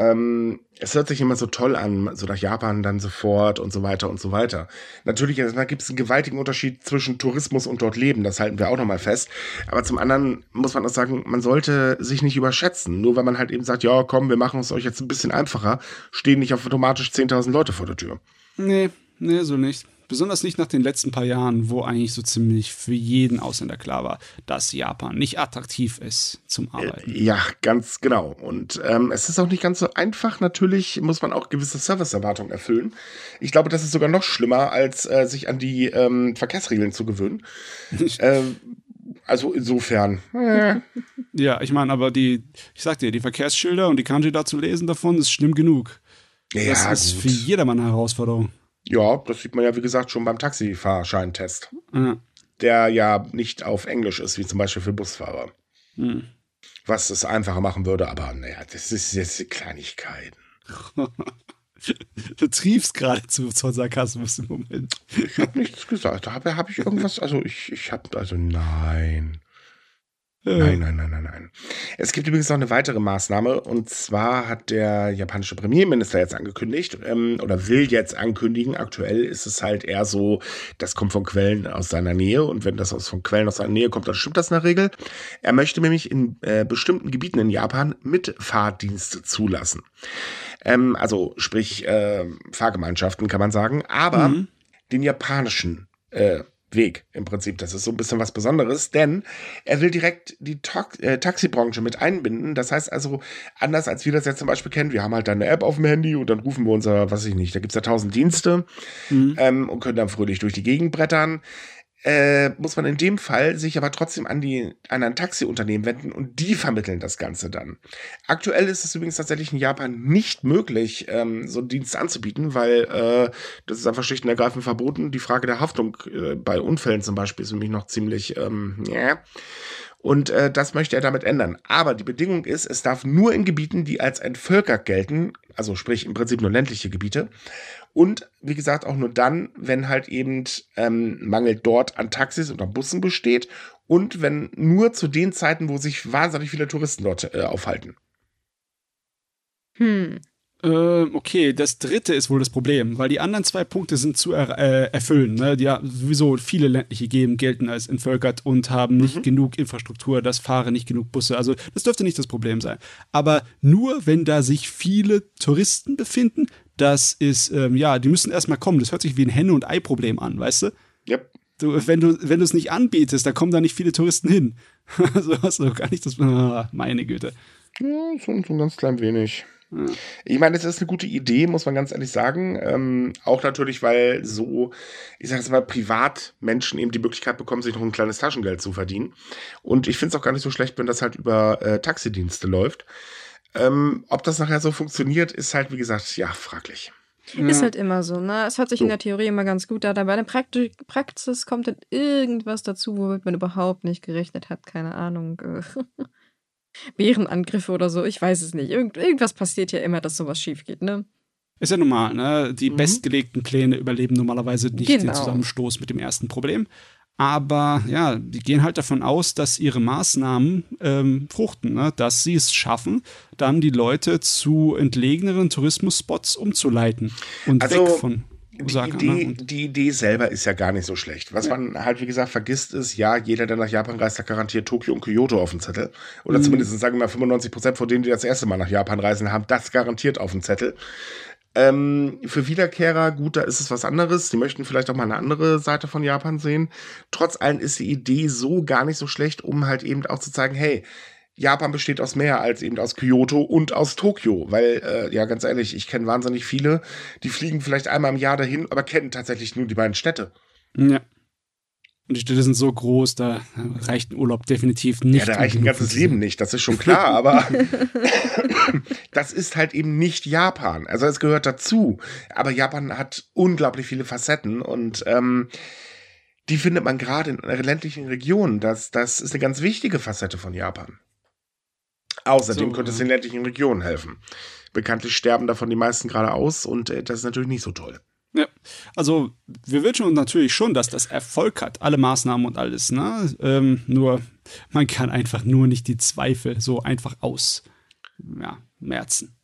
ähm, es hört sich immer so toll an, so nach Japan dann sofort und so weiter und so weiter. Natürlich, gibt es einen gewaltigen Unterschied zwischen Tourismus und dort leben, das halten wir auch nochmal fest. Aber zum anderen muss man auch sagen, man sollte sich nicht überschätzen. Nur weil man halt eben sagt, ja, komm, wir machen es euch jetzt ein bisschen einfacher, stehen nicht automatisch 10.000 Leute vor der Tür. Nee, nee, so nicht. Besonders nicht nach den letzten paar Jahren, wo eigentlich so ziemlich für jeden Ausländer klar war, dass Japan nicht attraktiv ist zum äh, Arbeiten. Ja, ganz genau. Und ähm, es ist auch nicht ganz so einfach. Natürlich muss man auch gewisse Serviceerwartungen erfüllen. Ich glaube, das ist sogar noch schlimmer, als äh, sich an die ähm, Verkehrsregeln zu gewöhnen. ähm, also insofern. Äh. Ja, ich meine, aber die, ich sag dir, die Verkehrsschilder und die Kanji da zu lesen davon ist schlimm genug. Ja, das ist gut. für jedermann eine Herausforderung. Ja, das sieht man ja, wie gesagt, schon beim Taxifahrscheintest. Mhm. Der ja nicht auf Englisch ist, wie zum Beispiel für Busfahrer. Mhm. Was es einfacher machen würde, aber naja, das ist jetzt Kleinigkeiten. du triefst geradezu zur Sarkasmus im Moment. Ich habe nichts gesagt. Da habe hab ich irgendwas, also ich, ich habe, also nein. Nein, nein, nein, nein, nein. Es gibt übrigens noch eine weitere Maßnahme und zwar hat der japanische Premierminister jetzt angekündigt ähm, oder will jetzt ankündigen. Aktuell ist es halt eher so, das kommt von Quellen aus seiner Nähe und wenn das aus von Quellen aus seiner Nähe kommt, dann stimmt das in der Regel. Er möchte nämlich in äh, bestimmten Gebieten in Japan Mitfahrdienste zulassen. Ähm, also sprich äh, Fahrgemeinschaften kann man sagen, aber mhm. den japanischen äh, Weg im Prinzip. Das ist so ein bisschen was Besonderes, denn er will direkt die äh, Taxibranche mit einbinden. Das heißt also, anders als wir das jetzt zum Beispiel kennen, wir haben halt eine App auf dem Handy und dann rufen wir unser, was ich nicht, da gibt es ja tausend Dienste mhm. ähm, und können dann fröhlich durch die Gegend brettern äh, muss man in dem Fall sich aber trotzdem an, die, an ein Taxiunternehmen wenden und die vermitteln das Ganze dann. Aktuell ist es übrigens tatsächlich in Japan nicht möglich, ähm, so einen Dienst anzubieten, weil äh, das ist einfach schlicht und ergreifend verboten. Die Frage der Haftung äh, bei Unfällen zum Beispiel ist nämlich noch ziemlich, ähm, ja. Und äh, das möchte er damit ändern. Aber die Bedingung ist, es darf nur in Gebieten, die als entvölkert gelten, also sprich im Prinzip nur ländliche Gebiete, und wie gesagt, auch nur dann, wenn halt eben ähm, Mangel dort an Taxis oder Bussen besteht und wenn nur zu den Zeiten, wo sich wahnsinnig viele Touristen dort äh, aufhalten. Hm. Äh, okay, das dritte ist wohl das Problem, weil die anderen zwei Punkte sind zu er äh, erfüllen. Ne? Die ja sowieso viele ländliche Gegenden gelten als entvölkert und haben nicht mhm. genug Infrastruktur, das fahren nicht genug Busse. Also das dürfte nicht das Problem sein. Aber nur wenn da sich viele Touristen befinden, das ist, ähm, ja, die müssen erstmal kommen. Das hört sich wie ein Henne- und Ei-Problem an, weißt du? Yep. Du, wenn du wenn du es nicht anbietest, da kommen da nicht viele Touristen hin. also hast du gar nicht das. Ah, meine Güte. Ja, schon, schon ganz klein wenig. Ich meine, es ist eine gute Idee, muss man ganz ehrlich sagen. Ähm, auch natürlich, weil so, ich sage jetzt mal, Privatmenschen eben die Möglichkeit bekommen, sich noch ein kleines Taschengeld zu verdienen. Und ich finde es auch gar nicht so schlecht, wenn das halt über äh, Taxidienste läuft. Ähm, ob das nachher so funktioniert, ist halt, wie gesagt, ja, fraglich. Ist halt immer so, ne? Es hört sich so. in der Theorie immer ganz gut an, aber in der Praxis kommt dann irgendwas dazu, womit man überhaupt nicht gerechnet hat. Keine Ahnung. Bärenangriffe oder so, ich weiß es nicht. Irgend, irgendwas passiert ja immer, dass sowas schief geht, ne? Ist ja normal, ne? Die mhm. bestgelegten Pläne überleben normalerweise nicht genau. den Zusammenstoß mit dem ersten Problem. Aber ja, die gehen halt davon aus, dass ihre Maßnahmen ähm, fruchten, ne? dass sie es schaffen, dann die Leute zu entlegeneren Tourismusspots umzuleiten und also, weg von Osaka. Die Idee, ne? die Idee selber ist ja gar nicht so schlecht. Was ja. man halt, wie gesagt, vergisst, ist, ja, jeder, der nach Japan reist, hat garantiert Tokio und Kyoto auf dem Zettel. Oder mhm. zumindest, sagen wir mal, 95 Prozent von denen, die das erste Mal nach Japan reisen, haben das garantiert auf dem Zettel. Ähm, für Wiederkehrer, gut, da ist es was anderes. Die möchten vielleicht auch mal eine andere Seite von Japan sehen. Trotz allem ist die Idee so gar nicht so schlecht, um halt eben auch zu zeigen, hey, Japan besteht aus mehr als eben aus Kyoto und aus Tokio. Weil, äh, ja, ganz ehrlich, ich kenne wahnsinnig viele, die fliegen vielleicht einmal im Jahr dahin, aber kennen tatsächlich nur die beiden Städte. Ja. Und die Städte sind so groß, da reicht ein Urlaub definitiv nicht. Ja, da reicht ein ganzes Leben nicht, das ist schon klar, aber das ist halt eben nicht Japan. Also es gehört dazu. Aber Japan hat unglaublich viele Facetten und ähm, die findet man gerade in ländlichen Regionen. Das, das ist eine ganz wichtige Facette von Japan. Außerdem so, könnte es den ländlichen Regionen helfen. Bekanntlich sterben davon die meisten gerade aus und äh, das ist natürlich nicht so toll. Ja, also wir wünschen uns natürlich schon, dass das Erfolg hat, alle Maßnahmen und alles, ne? Ähm, nur man kann einfach nur nicht die Zweifel so einfach aus, ja, merzen.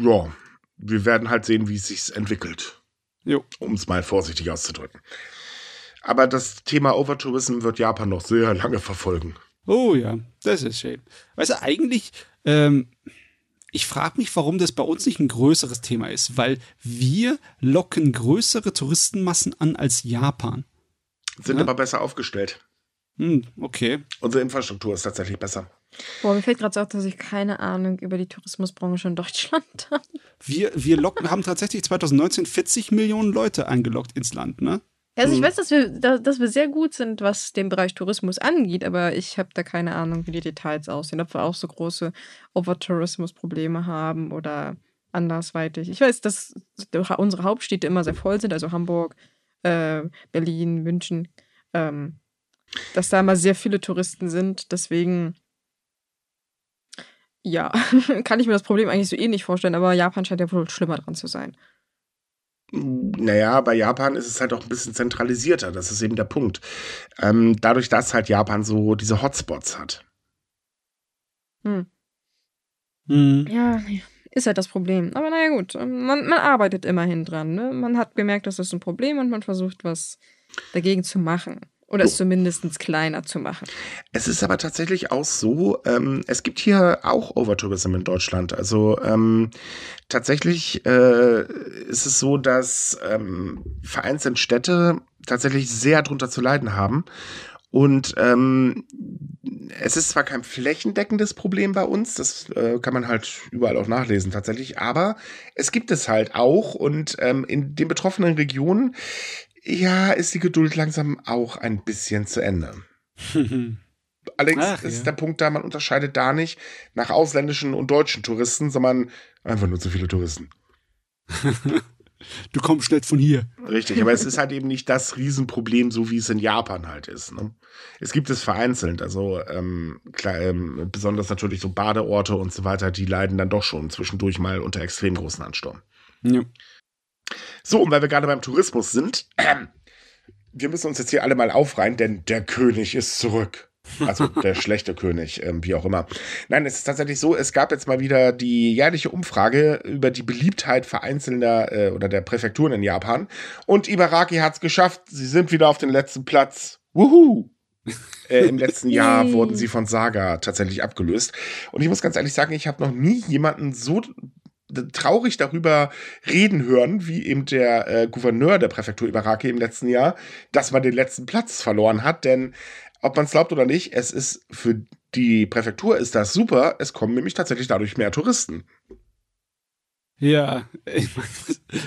ja, wir werden halt sehen, wie es sich entwickelt. Um es mal vorsichtig auszudrücken. Aber das Thema Overtourism wird Japan noch sehr lange verfolgen. Oh ja, das ist schön. Weißt du, eigentlich, ähm, ich frage mich, warum das bei uns nicht ein größeres Thema ist, weil wir locken größere Touristenmassen an als Japan. Sind ja? aber besser aufgestellt. Hm, okay. Unsere Infrastruktur ist tatsächlich besser. Boah, mir fällt gerade so auf, dass ich keine Ahnung über die Tourismusbranche in Deutschland habe. Wir, wir locken, haben tatsächlich 2019 40 Millionen Leute eingeloggt ins Land, ne? Also ich mhm. weiß, dass wir, dass wir sehr gut sind, was den Bereich Tourismus angeht, aber ich habe da keine Ahnung, wie die Details aussehen. Ob wir auch so große Overtourismus-Probleme haben oder andersweitig. Ich weiß, dass unsere Hauptstädte immer sehr voll sind, also Hamburg, äh, Berlin, München, ähm, dass da immer sehr viele Touristen sind. Deswegen, ja, kann ich mir das Problem eigentlich so ähnlich vorstellen, aber Japan scheint ja wohl schlimmer dran zu sein. Naja, bei Japan ist es halt auch ein bisschen zentralisierter. Das ist eben der Punkt. Ähm, dadurch, dass halt Japan so diese Hotspots hat. Hm. Hm. Ja, ist halt das Problem. Aber naja, gut. Man, man arbeitet immerhin dran. Ne? Man hat gemerkt, das ist ein Problem und man versucht, was dagegen zu machen. Oder es zumindest kleiner zu machen. Es ist aber tatsächlich auch so, ähm, es gibt hier auch Overtourism in Deutschland. Also ähm, tatsächlich äh, ist es so, dass ähm, vereinzelt Städte tatsächlich sehr drunter zu leiden haben. Und ähm, es ist zwar kein flächendeckendes Problem bei uns, das äh, kann man halt überall auch nachlesen tatsächlich, aber es gibt es halt auch und ähm, in den betroffenen Regionen ja, ist die Geduld langsam auch ein bisschen zu Ende. Allerdings Ach, ist ja. der Punkt da, man unterscheidet da nicht nach ausländischen und deutschen Touristen, sondern einfach nur zu viele Touristen. du kommst nicht von hier. Richtig, aber es ist halt eben nicht das Riesenproblem, so wie es in Japan halt ist. Ne? Es gibt es vereinzelt, also ähm, klar, ähm, besonders natürlich so Badeorte und so weiter, die leiden dann doch schon zwischendurch mal unter extrem großen Ansturm. Ja. So, und weil wir gerade beim Tourismus sind, wir müssen uns jetzt hier alle mal aufreihen, denn der König ist zurück. Also der schlechte König, ähm, wie auch immer. Nein, es ist tatsächlich so, es gab jetzt mal wieder die jährliche Umfrage über die Beliebtheit vereinzelter äh, oder der Präfekturen in Japan. Und Ibaraki hat es geschafft. Sie sind wieder auf den letzten Platz. Wuhu! äh, Im letzten Jahr wurden sie von Saga tatsächlich abgelöst. Und ich muss ganz ehrlich sagen, ich habe noch nie jemanden so traurig darüber reden hören, wie eben der äh, Gouverneur der Präfektur Ibaraki im letzten Jahr, dass man den letzten Platz verloren hat. Denn ob man es glaubt oder nicht, es ist für die Präfektur ist das super. Es kommen nämlich tatsächlich dadurch mehr Touristen. Ja,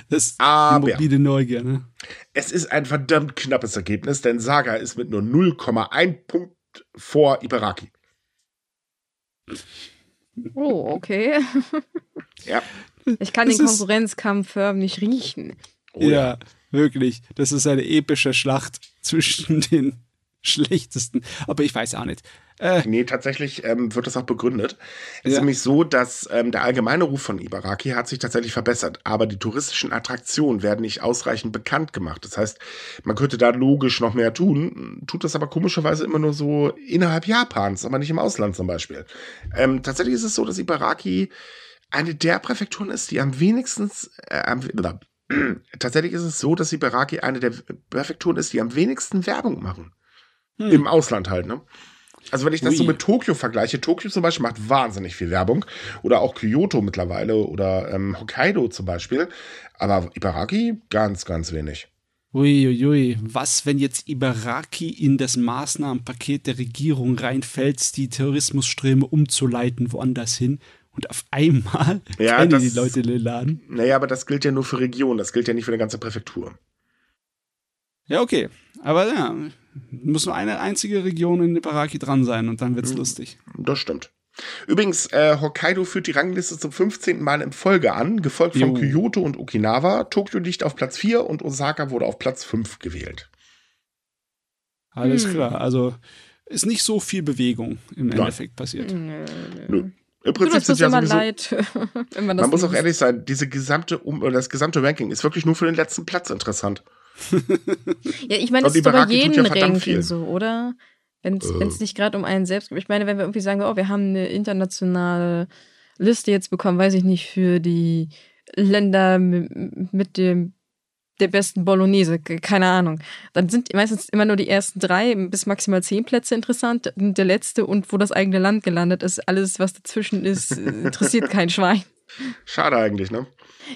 das ist Aber mobile Neugier, ne? Es ist ein verdammt knappes Ergebnis, denn Saga ist mit nur 0,1 Punkt vor Ibaraki. Oh, okay. Ja. Ich kann das den Konkurrenzkampf förmlich riechen. Oh, ja, ja, wirklich. Das ist eine epische Schlacht zwischen den schlechtesten. Aber ich weiß auch nicht. Äh, nee, tatsächlich ähm, wird das auch begründet. Es ja. ist nämlich so, dass ähm, der allgemeine Ruf von Ibaraki hat sich tatsächlich verbessert, aber die touristischen Attraktionen werden nicht ausreichend bekannt gemacht. Das heißt, man könnte da logisch noch mehr tun, tut das aber komischerweise immer nur so innerhalb Japans, aber nicht im Ausland zum Beispiel. Ähm, tatsächlich ist es so, dass Ibaraki eine der Präfekturen ist, die am wenigsten, äh, am, tatsächlich ist es so, dass Ibaraki eine der Präfekturen ist, die am wenigsten Werbung machen. Hm. Im Ausland halt, ne? Also wenn ich das Ui. so mit Tokio vergleiche, Tokio zum Beispiel macht wahnsinnig viel Werbung oder auch Kyoto mittlerweile oder ähm, Hokkaido zum Beispiel, aber Ibaraki ganz, ganz wenig. Uiuiui, ui. was, wenn jetzt Ibaraki in das Maßnahmenpaket der Regierung reinfällt, die Tourismusströme umzuleiten woanders hin? Und auf einmal ja, kennen das, die Leute den Laden. Naja, aber das gilt ja nur für Regionen, das gilt ja nicht für eine ganze Präfektur. Ja, okay. Aber ja, muss nur eine einzige Region in Ibaraki dran sein und dann wird's mhm. lustig. Das stimmt. Übrigens, äh, Hokkaido führt die Rangliste zum 15. Mal in Folge an, gefolgt von jo. Kyoto und Okinawa. Tokio liegt auf Platz 4 und Osaka wurde auf Platz 5 gewählt. Alles hm. klar, also ist nicht so viel Bewegung im Nein. Endeffekt passiert. Nö. Im Prinzip sind ja immer sowieso, leid, man, man muss auch ehrlich sein, diese gesamte um das gesamte Ranking ist wirklich nur für den letzten Platz interessant. ja, ich meine, das ist bei jedem ja Ranking so, oder? Wenn es äh. nicht gerade um einen selbst geht. Ich meine, wenn wir irgendwie sagen, oh, wir haben eine internationale Liste jetzt bekommen, weiß ich nicht, für die Länder mit dem der besten Bolognese, keine Ahnung. Dann sind meistens immer nur die ersten drei bis maximal zehn Plätze interessant. Und der letzte und wo das eigene Land gelandet ist, alles, was dazwischen ist, interessiert kein Schwein. Schade eigentlich, ne?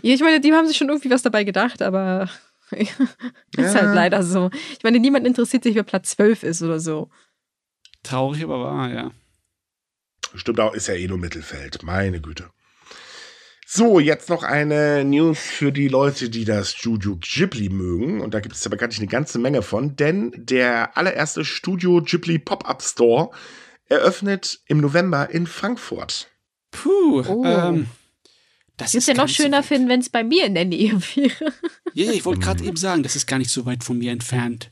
Ja, ich meine, die haben sich schon irgendwie was dabei gedacht, aber ist ja. halt leider so. Ich meine, niemand interessiert sich, wer Platz 12 ist oder so. Traurig, aber wahr, ja. Stimmt auch, ist ja eh nur Mittelfeld. Meine Güte. So, jetzt noch eine News für die Leute, die das Studio Ghibli mögen. Und da gibt es ja bekanntlich eine ganze Menge von, denn der allererste Studio Ghibli Pop-Up Store eröffnet im November in Frankfurt. Puh, oh. ähm, das ist ja noch schöner so finden, wenn es bei mir in der Nähe wäre. Ja, ich wollte gerade eben sagen, das ist gar nicht so weit von mir entfernt.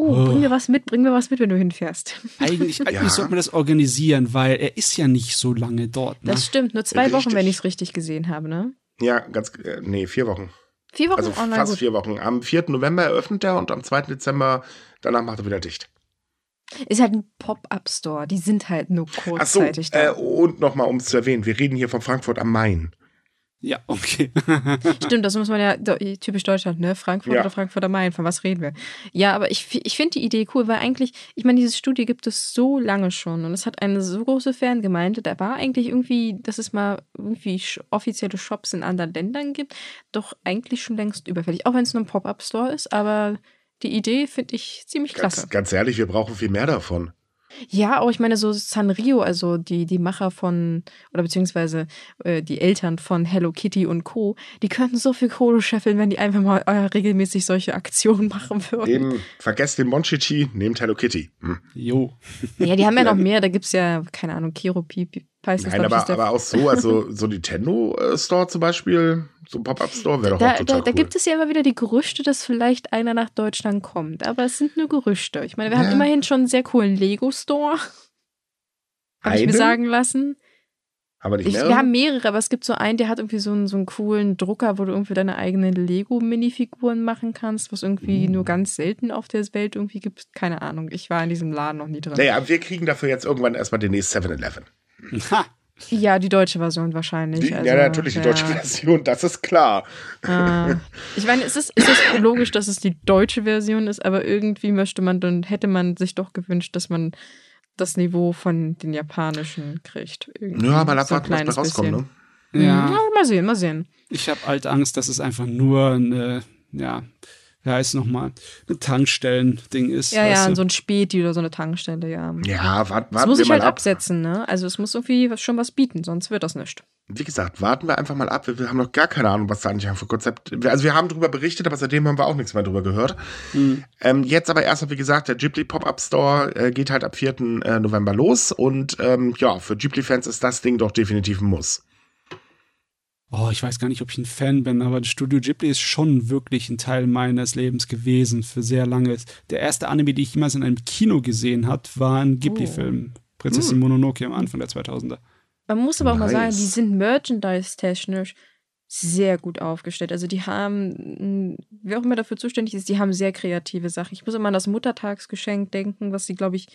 Oh, oh, bring mir was mit, bring mir was mit, wenn du hinfährst. Eigentlich, eigentlich ja. sollte man das organisieren, weil er ist ja nicht so lange dort. Ne? Das stimmt, nur zwei richtig. Wochen, wenn ich es richtig gesehen habe, ne? Ja, ganz, äh, nee, vier Wochen. Vier Wochen? Also oh, fast gut. vier Wochen. Am 4. November eröffnet er und am 2. Dezember, danach macht er wieder dicht. Ist halt ein Pop-Up-Store. Die sind halt nur kurzzeitig Ach so, da. Äh, und nochmal, um es zu erwähnen, wir reden hier von Frankfurt am Main. Ja, okay. Stimmt, das muss man ja, typisch Deutschland, ne? Frankfurt ja. oder Frankfurt am Main, von was reden wir? Ja, aber ich, ich finde die Idee cool, weil eigentlich, ich meine, dieses Studio gibt es so lange schon und es hat eine so große Fangemeinde. Da war eigentlich irgendwie, dass es mal irgendwie offizielle Shops in anderen Ländern gibt, doch eigentlich schon längst überfällig. Auch wenn es nur ein Pop-Up-Store ist, aber die Idee finde ich ziemlich klasse. Ganz, ganz ehrlich, wir brauchen viel mehr davon. Ja, auch ich meine, so Sanrio, also die, die Macher von, oder beziehungsweise äh, die Eltern von Hello Kitty und Co., die könnten so viel Kohle scheffeln, wenn die einfach mal äh, regelmäßig solche Aktionen machen würden. Eben, vergesst den Monchichi, nehmt Hello Kitty. Hm. Jo. Ja, die haben ja noch mehr, da gibt es ja, keine Ahnung, Kiro Pipi. Nein, aber, aber auch so, also so Nintendo äh, Store zum Beispiel, so ein Pop-Up-Store wäre doch da, auch total da, da gibt es ja immer wieder die Gerüchte, dass vielleicht einer nach Deutschland kommt. Aber es sind nur Gerüchte. Ich meine, wir ja. haben immerhin schon einen sehr coolen Lego-Store. Habe ich mir sagen lassen. Aber nicht ich, wir haben mehrere, aber es gibt so einen, der hat irgendwie so einen, so einen coolen Drucker, wo du irgendwie deine eigenen Lego-Minifiguren machen kannst, was irgendwie uh. nur ganz selten auf der Welt irgendwie gibt. Keine Ahnung. Ich war in diesem Laden noch nie drin. Naja, wir kriegen dafür jetzt irgendwann erstmal den nächsten 7-Eleven. Ha. Ja, die deutsche Version wahrscheinlich. Die, also, ja, natürlich die deutsche Version, das ist klar. Ah. Ich meine, es ist, es ist logisch, dass es die deutsche Version ist, aber irgendwie möchte man dann, hätte man sich doch gewünscht, dass man das Niveau von den japanischen kriegt. Irgendwie ja, mal abwarten, so was da rauskommt, ne? Ja. ja. Mal sehen, mal sehen. Ich habe halt Angst, dass es einfach nur eine, ja, wie heißt es nochmal, eine Tankstellen-Ding ist. Ja, ja, du? so ein Späti oder so eine Tankstelle, ja. Ja, wart, warten Das muss ich halt ab. absetzen, ne? Also es muss irgendwie schon was bieten, sonst wird das nicht. Wie gesagt, warten wir einfach mal ab. Wir, wir haben noch gar keine Ahnung, was da eigentlich für Konzept. Also wir haben darüber berichtet, aber seitdem haben wir auch nichts mehr darüber gehört. Mhm. Ähm, jetzt aber erstmal, wie gesagt, der Ghibli Pop-Up Store äh, geht halt ab 4. Äh, November los und ähm, ja, für Ghibli-Fans ist das Ding doch definitiv ein Muss. Oh, ich weiß gar nicht, ob ich ein Fan bin, aber Studio Ghibli ist schon wirklich ein Teil meines Lebens gewesen für sehr lange. Der erste Anime, den ich jemals in einem Kino gesehen habe, war ein Ghibli-Film. Oh. Prinzessin hm. Mononoke am Anfang der 2000er. Man muss aber auch nice. mal sagen, die sind merchandise-technisch sehr gut aufgestellt. Also die haben, wer auch immer dafür zuständig ist, die haben sehr kreative Sachen. Ich muss immer an das Muttertagsgeschenk denken, was sie, glaube ich,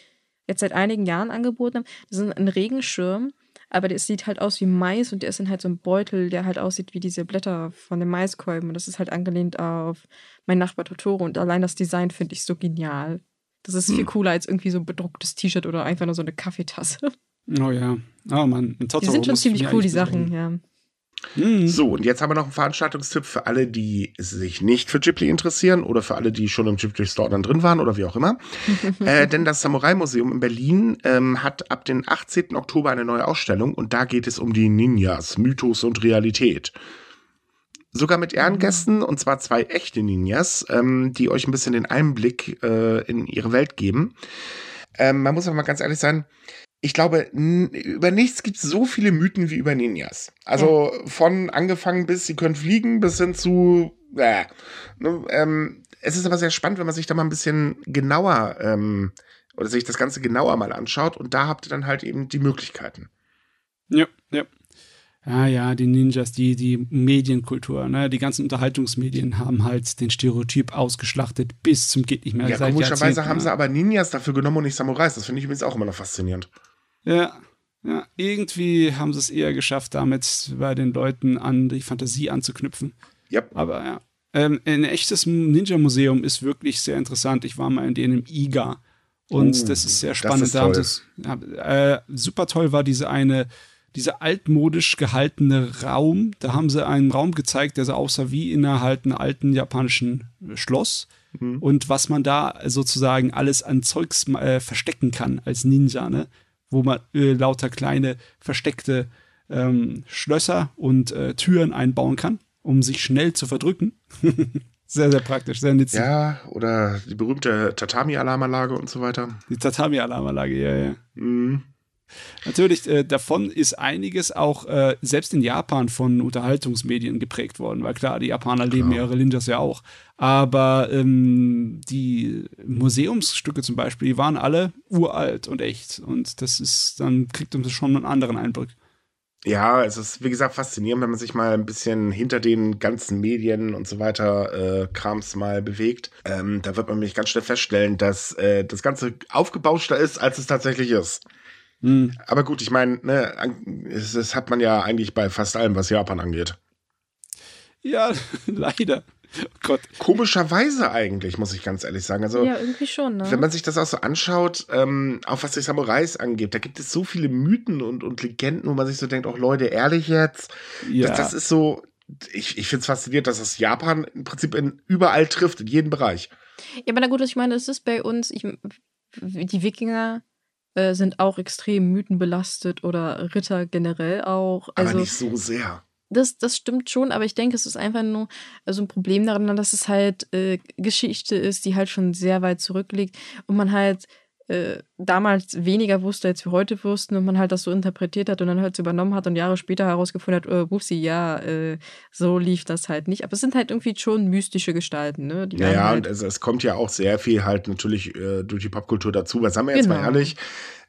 jetzt seit einigen Jahren angeboten haben. Das ist ein Regenschirm aber der sieht halt aus wie Mais und der ist dann halt so ein Beutel, der halt aussieht wie diese Blätter von den Maiskolben. Und das ist halt angelehnt auf mein Nachbar Totoro. Und allein das Design finde ich so genial. Das ist hm. viel cooler als irgendwie so ein bedrucktes T-Shirt oder einfach nur so eine Kaffeetasse. Oh ja. Oh Mann. Die sind schon ziemlich cool, die Sachen, ja. Mhm. So, und jetzt haben wir noch einen Veranstaltungstipp für alle, die sich nicht für Ghibli interessieren oder für alle, die schon im Ghibli Store dann drin waren oder wie auch immer. äh, denn das Samurai Museum in Berlin ähm, hat ab dem 18. Oktober eine neue Ausstellung und da geht es um die Ninjas, Mythos und Realität. Sogar mit Ehrengästen, und zwar zwei echte Ninjas, ähm, die euch ein bisschen den Einblick äh, in ihre Welt geben. Ähm, man muss aber mal ganz ehrlich sein, ich glaube, über nichts gibt es so viele Mythen wie über Ninjas. Also ja. von angefangen bis sie können fliegen bis hin zu. Äh, ne, ähm, es ist aber sehr spannend, wenn man sich da mal ein bisschen genauer ähm, oder sich das Ganze genauer mal anschaut und da habt ihr dann halt eben die Möglichkeiten. Ja, ja. Ja, ja, die Ninjas, die, die Medienkultur, ne? die ganzen Unterhaltungsmedien haben halt den Stereotyp ausgeschlachtet bis zum geht nicht mehr. Ja, komischerweise haben sie aber Ninjas dafür genommen und nicht Samurais. Das finde ich übrigens auch immer noch faszinierend. Ja, Ja, irgendwie haben sie es eher geschafft, damit bei den Leuten an die Fantasie anzuknüpfen. Yep. Aber ja. Ähm, ein echtes Ninja-Museum ist wirklich sehr interessant. Ich war mal in dem IGA. Und uh, das ist sehr spannend. Ist toll. Das, äh, super toll war diese eine, dieser altmodisch gehaltene Raum. Da haben sie einen Raum gezeigt, der so aussah wie innerhalb einer alten japanischen Schloss. Mhm. Und was man da sozusagen alles an Zeugs äh, verstecken kann als Ninja, ne? Wo man äh, lauter kleine versteckte ähm, Schlösser und äh, Türen einbauen kann, um sich schnell zu verdrücken. sehr, sehr praktisch, sehr nützlich. Ja, oder die berühmte Tatami-Alarmanlage und so weiter. Die Tatami-Alarmanlage, ja, ja. Mhm. Natürlich, äh, davon ist einiges auch äh, selbst in Japan von Unterhaltungsmedien geprägt worden, weil klar, die Japaner leben klar. ihre Ninjas ja auch. Aber ähm, die Museumsstücke zum Beispiel, die waren alle uralt und echt. Und das ist, dann kriegt man schon einen anderen Eindruck. Ja, es ist, wie gesagt, faszinierend, wenn man sich mal ein bisschen hinter den ganzen Medien und so weiter äh, Krams mal bewegt. Ähm, da wird man nämlich ganz schnell feststellen, dass äh, das Ganze aufgebauschter ist, als es tatsächlich ist. Mhm. Aber gut, ich meine, ne, das hat man ja eigentlich bei fast allem, was Japan angeht. Ja, leider. Oh Gott. Komischerweise eigentlich, muss ich ganz ehrlich sagen. Also, ja, irgendwie schon, ne? Wenn man sich das auch so anschaut, ähm, auch was die Samurais angeht, da gibt es so viele Mythen und, und Legenden, wo man sich so denkt, auch Leute, ehrlich jetzt? Ja. Das, das ist so, ich, ich finde es faszinierend, dass das Japan im Prinzip in, überall trifft, in jedem Bereich. Ja, aber na gut, ich meine, es ist bei uns, ich, die Wikinger äh, sind auch extrem mythenbelastet oder Ritter generell auch. Also, aber nicht so sehr. Das, das stimmt schon, aber ich denke, es ist einfach nur so ein Problem daran, dass es halt äh, Geschichte ist, die halt schon sehr weit zurückliegt und man halt äh, damals weniger wusste, als wir heute wussten und man halt das so interpretiert hat und dann halt so übernommen hat und Jahre später herausgefunden hat, äh, Wupsi, ja, äh, so lief das halt nicht. Aber es sind halt irgendwie schon mystische Gestalten, ne? Die ja, ja, halt und es, es, kommt ja auch sehr viel halt natürlich äh, durch die Popkultur dazu. Was haben wir jetzt genau. mal ehrlich?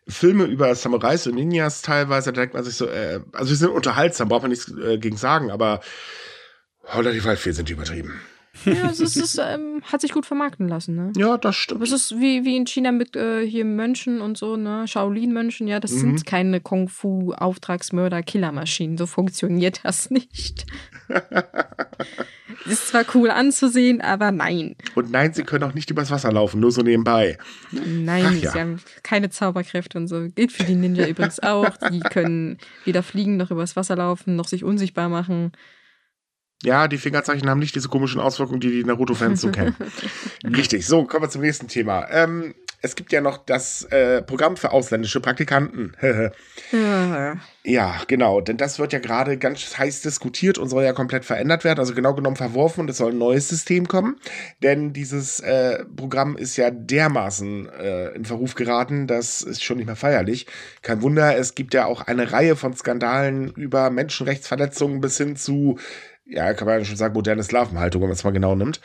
Filme über Samurais und Ninjas teilweise, da denkt man sich so, äh, also sie sind unterhaltsam, braucht man nichts gegen sagen, aber relativ weit viel sind die übertrieben. Ja, es, ist, es ähm, hat sich gut vermarkten lassen, ne? Ja, das stimmt. Es ist wie, wie in China mit äh, hier Mönchen und so, ne? Shaolin-Mönchen, ja, das mhm. sind keine Kung-Fu-Auftragsmörder-Killermaschinen. So funktioniert das nicht. ist zwar cool anzusehen, aber nein. Und nein, sie können auch nicht übers Wasser laufen, nur so nebenbei. Nein, ja. sie haben keine Zauberkräfte und so. Gilt für die Ninja übrigens auch. Die können weder fliegen noch übers Wasser laufen, noch sich unsichtbar machen. Ja, die Fingerzeichen haben nicht diese komischen Auswirkungen, die die Naruto-Fans so kennen. Richtig, so, kommen wir zum nächsten Thema. Ähm, es gibt ja noch das äh, Programm für ausländische Praktikanten. ja, genau, denn das wird ja gerade ganz heiß diskutiert und soll ja komplett verändert werden, also genau genommen verworfen und es soll ein neues System kommen, denn dieses äh, Programm ist ja dermaßen äh, in Verruf geraten, das ist schon nicht mehr feierlich. Kein Wunder, es gibt ja auch eine Reihe von Skandalen über Menschenrechtsverletzungen bis hin zu ja, kann man ja schon sagen, moderne Sklavenhaltung, wenn man es mal genau nimmt.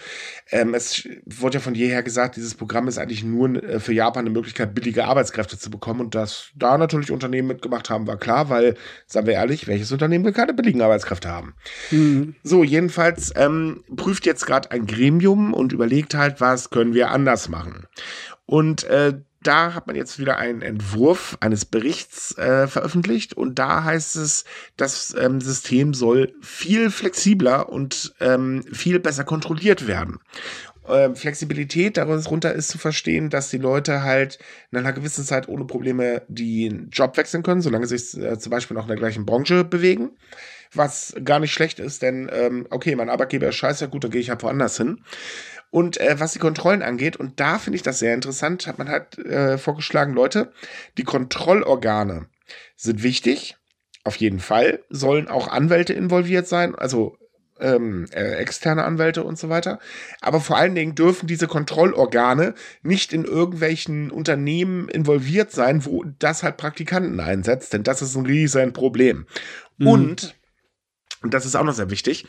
Ähm, es wurde ja von jeher gesagt, dieses Programm ist eigentlich nur äh, für Japan eine Möglichkeit, billige Arbeitskräfte zu bekommen. Und dass da natürlich Unternehmen mitgemacht haben, war klar, weil, sagen wir ehrlich, welches Unternehmen will keine billigen Arbeitskräfte haben? Mhm. So, jedenfalls ähm, prüft jetzt gerade ein Gremium und überlegt halt, was können wir anders machen. Und äh, da hat man jetzt wieder einen Entwurf eines Berichts äh, veröffentlicht und da heißt es, das ähm, System soll viel flexibler und ähm, viel besser kontrolliert werden. Ähm, Flexibilität darunter ist zu verstehen, dass die Leute halt in einer gewissen Zeit ohne Probleme den Job wechseln können, solange sie sich äh, zum Beispiel auch in der gleichen Branche bewegen. Was gar nicht schlecht ist, denn ähm, okay, mein Arbeitgeber ist scheiße, gut, dann gehe ich halt woanders hin. Und äh, was die Kontrollen angeht, und da finde ich das sehr interessant, hat man halt äh, vorgeschlagen, Leute, die Kontrollorgane sind wichtig, auf jeden Fall, sollen auch Anwälte involviert sein, also ähm, äh, externe Anwälte und so weiter. Aber vor allen Dingen dürfen diese Kontrollorgane nicht in irgendwelchen Unternehmen involviert sein, wo das halt Praktikanten einsetzt, denn das ist ein riesen Problem. Mhm. Und, und das ist auch noch sehr wichtig,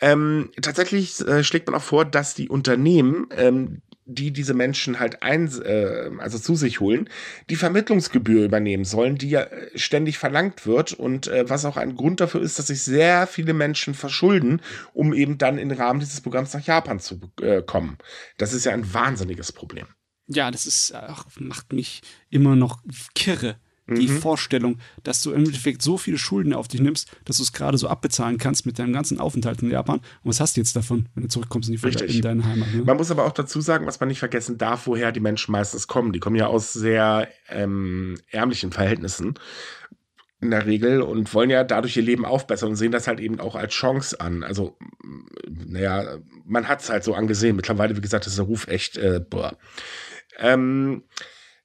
ähm, tatsächlich äh, schlägt man auch vor, dass die Unternehmen, ähm, die diese Menschen halt ein, äh, also zu sich holen, die Vermittlungsgebühr übernehmen sollen, die ja äh, ständig verlangt wird und äh, was auch ein Grund dafür ist, dass sich sehr viele Menschen verschulden, um eben dann im Rahmen dieses Programms nach Japan zu äh, kommen. Das ist ja ein wahnsinniges Problem. Ja, das ist ach, macht mich immer noch kirre Die mhm. Vorstellung, dass du im Endeffekt so viele Schulden auf dich nimmst, dass du es gerade so abbezahlen kannst mit deinem ganzen Aufenthalt in Japan. Und was hast du jetzt davon, wenn du zurückkommst in, die in deine Heimat? Ne? Man muss aber auch dazu sagen, was man nicht vergessen darf, woher die Menschen meistens kommen. Die kommen ja aus sehr ähm, ärmlichen Verhältnissen in der Regel und wollen ja dadurch ihr Leben aufbessern und sehen das halt eben auch als Chance an. Also, naja, man hat es halt so angesehen. Mittlerweile, wie gesagt, ist der Ruf echt, äh, boah. Ähm,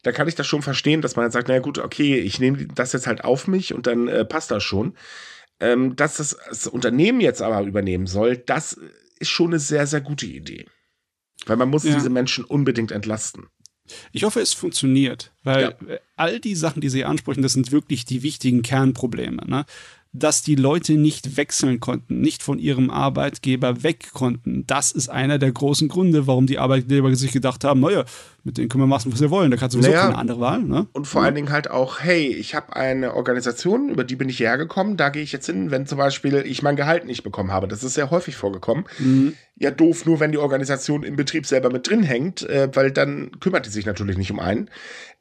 da kann ich das schon verstehen, dass man halt sagt, naja gut, okay, ich nehme das jetzt halt auf mich und dann äh, passt das schon. Ähm, dass das, das Unternehmen jetzt aber übernehmen soll, das ist schon eine sehr, sehr gute Idee. Weil man muss ja. diese Menschen unbedingt entlasten. Ich hoffe, es funktioniert, weil ja. all die Sachen, die Sie ansprechen, das sind wirklich die wichtigen Kernprobleme. Ne? dass die Leute nicht wechseln konnten, nicht von ihrem Arbeitgeber weg konnten. Das ist einer der großen Gründe, warum die Arbeitgeber sich gedacht haben, naja, mit denen können wir machen, was wir wollen. Da kannst du sowieso naja, keine andere Wahl. Ne? Und vor ja. allen Dingen halt auch, hey, ich habe eine Organisation, über die bin ich hierher gekommen, da gehe ich jetzt hin, wenn zum Beispiel ich mein Gehalt nicht bekommen habe. Das ist sehr häufig vorgekommen. Mhm. Ja, doof, nur wenn die Organisation im Betrieb selber mit drin hängt, äh, weil dann kümmert die sich natürlich nicht um einen.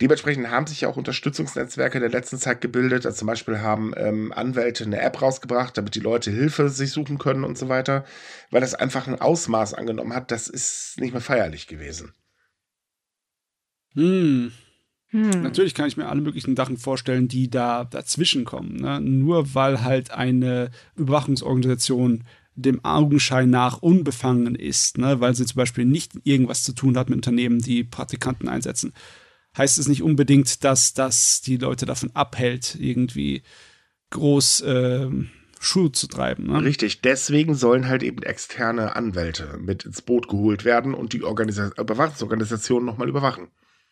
Dementsprechend haben sich ja auch Unterstützungsnetzwerke der letzten Zeit gebildet. Also zum Beispiel haben ähm, Anwälte eine App rausgebracht, damit die Leute Hilfe sich suchen können und so weiter, weil das einfach ein Ausmaß angenommen hat, das ist nicht mehr feierlich gewesen. Hm. Hm. Natürlich kann ich mir alle möglichen Sachen vorstellen, die da dazwischen kommen. Ne? Nur weil halt eine Überwachungsorganisation dem Augenschein nach unbefangen ist, ne? weil sie zum Beispiel nicht irgendwas zu tun hat mit Unternehmen, die Praktikanten einsetzen, heißt es nicht unbedingt, dass das die Leute davon abhält, irgendwie groß äh, Schuhe zu treiben. Ne? Richtig, deswegen sollen halt eben externe Anwälte mit ins Boot geholt werden und die Organisa Überwachungsorganisation nochmal überwachen.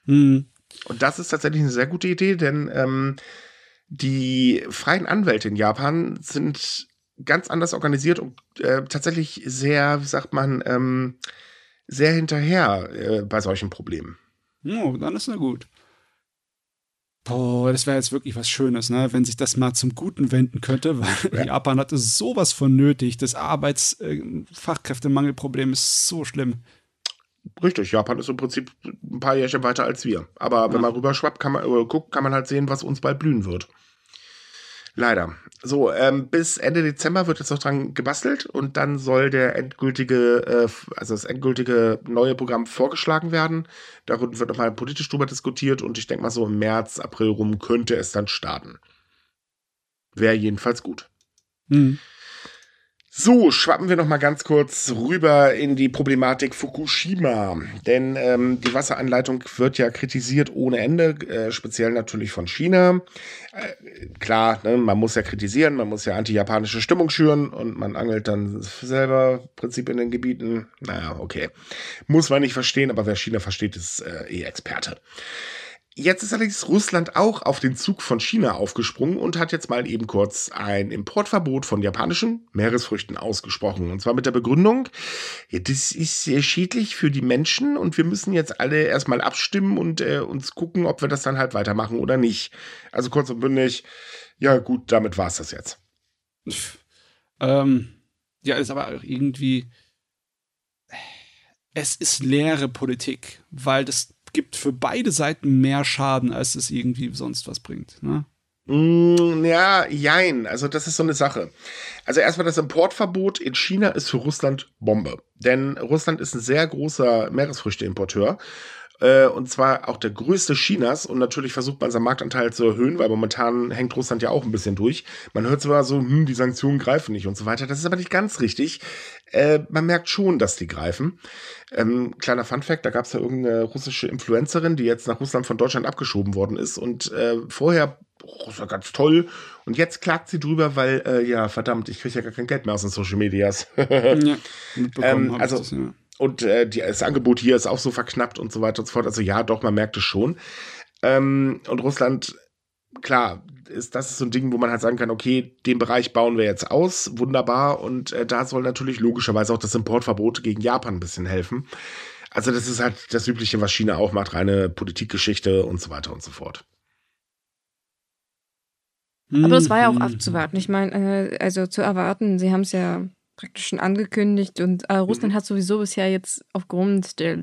Mhm. Und das ist tatsächlich eine sehr gute Idee, denn ähm, die freien Anwälte in Japan sind ganz anders organisiert und äh, tatsächlich sehr, wie sagt man, ähm, sehr hinterher äh, bei solchen Problemen. Oh, dann ist ja gut. Boah, das wäre jetzt wirklich was Schönes, ne? wenn sich das mal zum Guten wenden könnte, weil ja. Japan hatte sowas von nötig. Das Arbeitsfachkräftemangelproblem äh, ist so schlimm. Richtig, Japan ist im Prinzip ein paar Jährchen weiter als wir. Aber wenn man rüberschwappt, kann man, äh, guckt, kann man halt sehen, was uns bald blühen wird. Leider. So, ähm, bis Ende Dezember wird jetzt noch dran gebastelt und dann soll der endgültige, äh, also das endgültige neue Programm vorgeschlagen werden. Darüber wird nochmal politisch drüber diskutiert und ich denke mal so im März, April rum könnte es dann starten. Wäre jedenfalls gut. Mhm. So, schwappen wir noch mal ganz kurz rüber in die Problematik Fukushima. Denn ähm, die Wasseranleitung wird ja kritisiert ohne Ende, äh, speziell natürlich von China. Äh, klar, ne, man muss ja kritisieren, man muss ja anti-japanische Stimmung schüren und man angelt dann selber im Prinzip in den Gebieten. Naja, okay. Muss man nicht verstehen, aber wer China versteht, ist äh, eh Experte. Jetzt ist allerdings Russland auch auf den Zug von China aufgesprungen und hat jetzt mal eben kurz ein Importverbot von japanischen Meeresfrüchten ausgesprochen. Und zwar mit der Begründung, ja, das ist sehr schädlich für die Menschen und wir müssen jetzt alle erstmal abstimmen und äh, uns gucken, ob wir das dann halt weitermachen oder nicht. Also kurz und bündig, ja gut, damit war es das jetzt. Ähm, ja, ist aber auch irgendwie. Es ist leere Politik, weil das gibt für beide Seiten mehr Schaden, als es irgendwie sonst was bringt. Ne? Mm, ja, jein. Also das ist so eine Sache. Also erstmal das Importverbot in China ist für Russland Bombe. Denn Russland ist ein sehr großer Meeresfrüchteimporteur. Äh, und zwar auch der größte Chinas. Und natürlich versucht man seinen Marktanteil zu erhöhen, weil momentan hängt Russland ja auch ein bisschen durch. Man hört zwar so, hm, die Sanktionen greifen nicht und so weiter. Das ist aber nicht ganz richtig. Äh, man merkt schon, dass die greifen. Ähm, kleiner Funfact, da gab es ja irgendeine russische Influencerin, die jetzt nach Russland von Deutschland abgeschoben worden ist und äh, vorher, oh, das war ganz toll und jetzt klagt sie drüber, weil, äh, ja, verdammt, ich kriege ja gar kein Geld mehr aus den Social Medias. ja, ähm, also, das, ja. Und äh, die, das Angebot hier ist auch so verknappt und so weiter und so fort. Also ja, doch, man merkt es schon. Ähm, und Russland, klar, ist das ist so ein Ding, wo man halt sagen kann, okay, den Bereich bauen wir jetzt aus, wunderbar. Und äh, da soll natürlich logischerweise auch das Importverbot gegen Japan ein bisschen helfen. Also das ist halt das Übliche, was China auch macht, reine Politikgeschichte und so weiter und so fort. Aber das war ja auch mhm. abzuwarten. Ich meine, äh, also zu erwarten, sie haben es ja praktisch schon angekündigt und äh, Russland mhm. hat sowieso bisher jetzt aufgrund der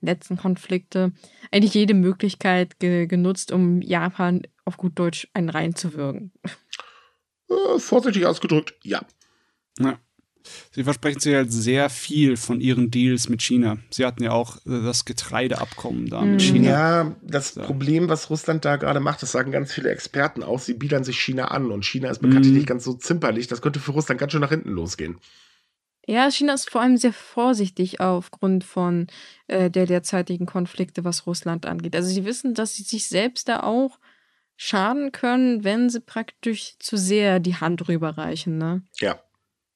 letzten Konflikte eigentlich jede Möglichkeit ge genutzt, um Japan auf gut Deutsch einen reinzuwirken. Äh, vorsichtig ausgedrückt, ja. Ja. Sie versprechen sich halt sehr viel von ihren Deals mit China. Sie hatten ja auch äh, das Getreideabkommen da mit mhm. China. Ja, das so. Problem, was Russland da gerade macht, das sagen ganz viele Experten auch, sie biedern sich China an und China ist bekanntlich mhm. nicht ganz so zimperlich. Das könnte für Russland ganz schön nach hinten losgehen. Ja, China ist vor allem sehr vorsichtig aufgrund von äh, der derzeitigen Konflikte, was Russland angeht. Also sie wissen, dass sie sich selbst da auch schaden können, wenn sie praktisch zu sehr die Hand rüberreichen. Ne? Ja.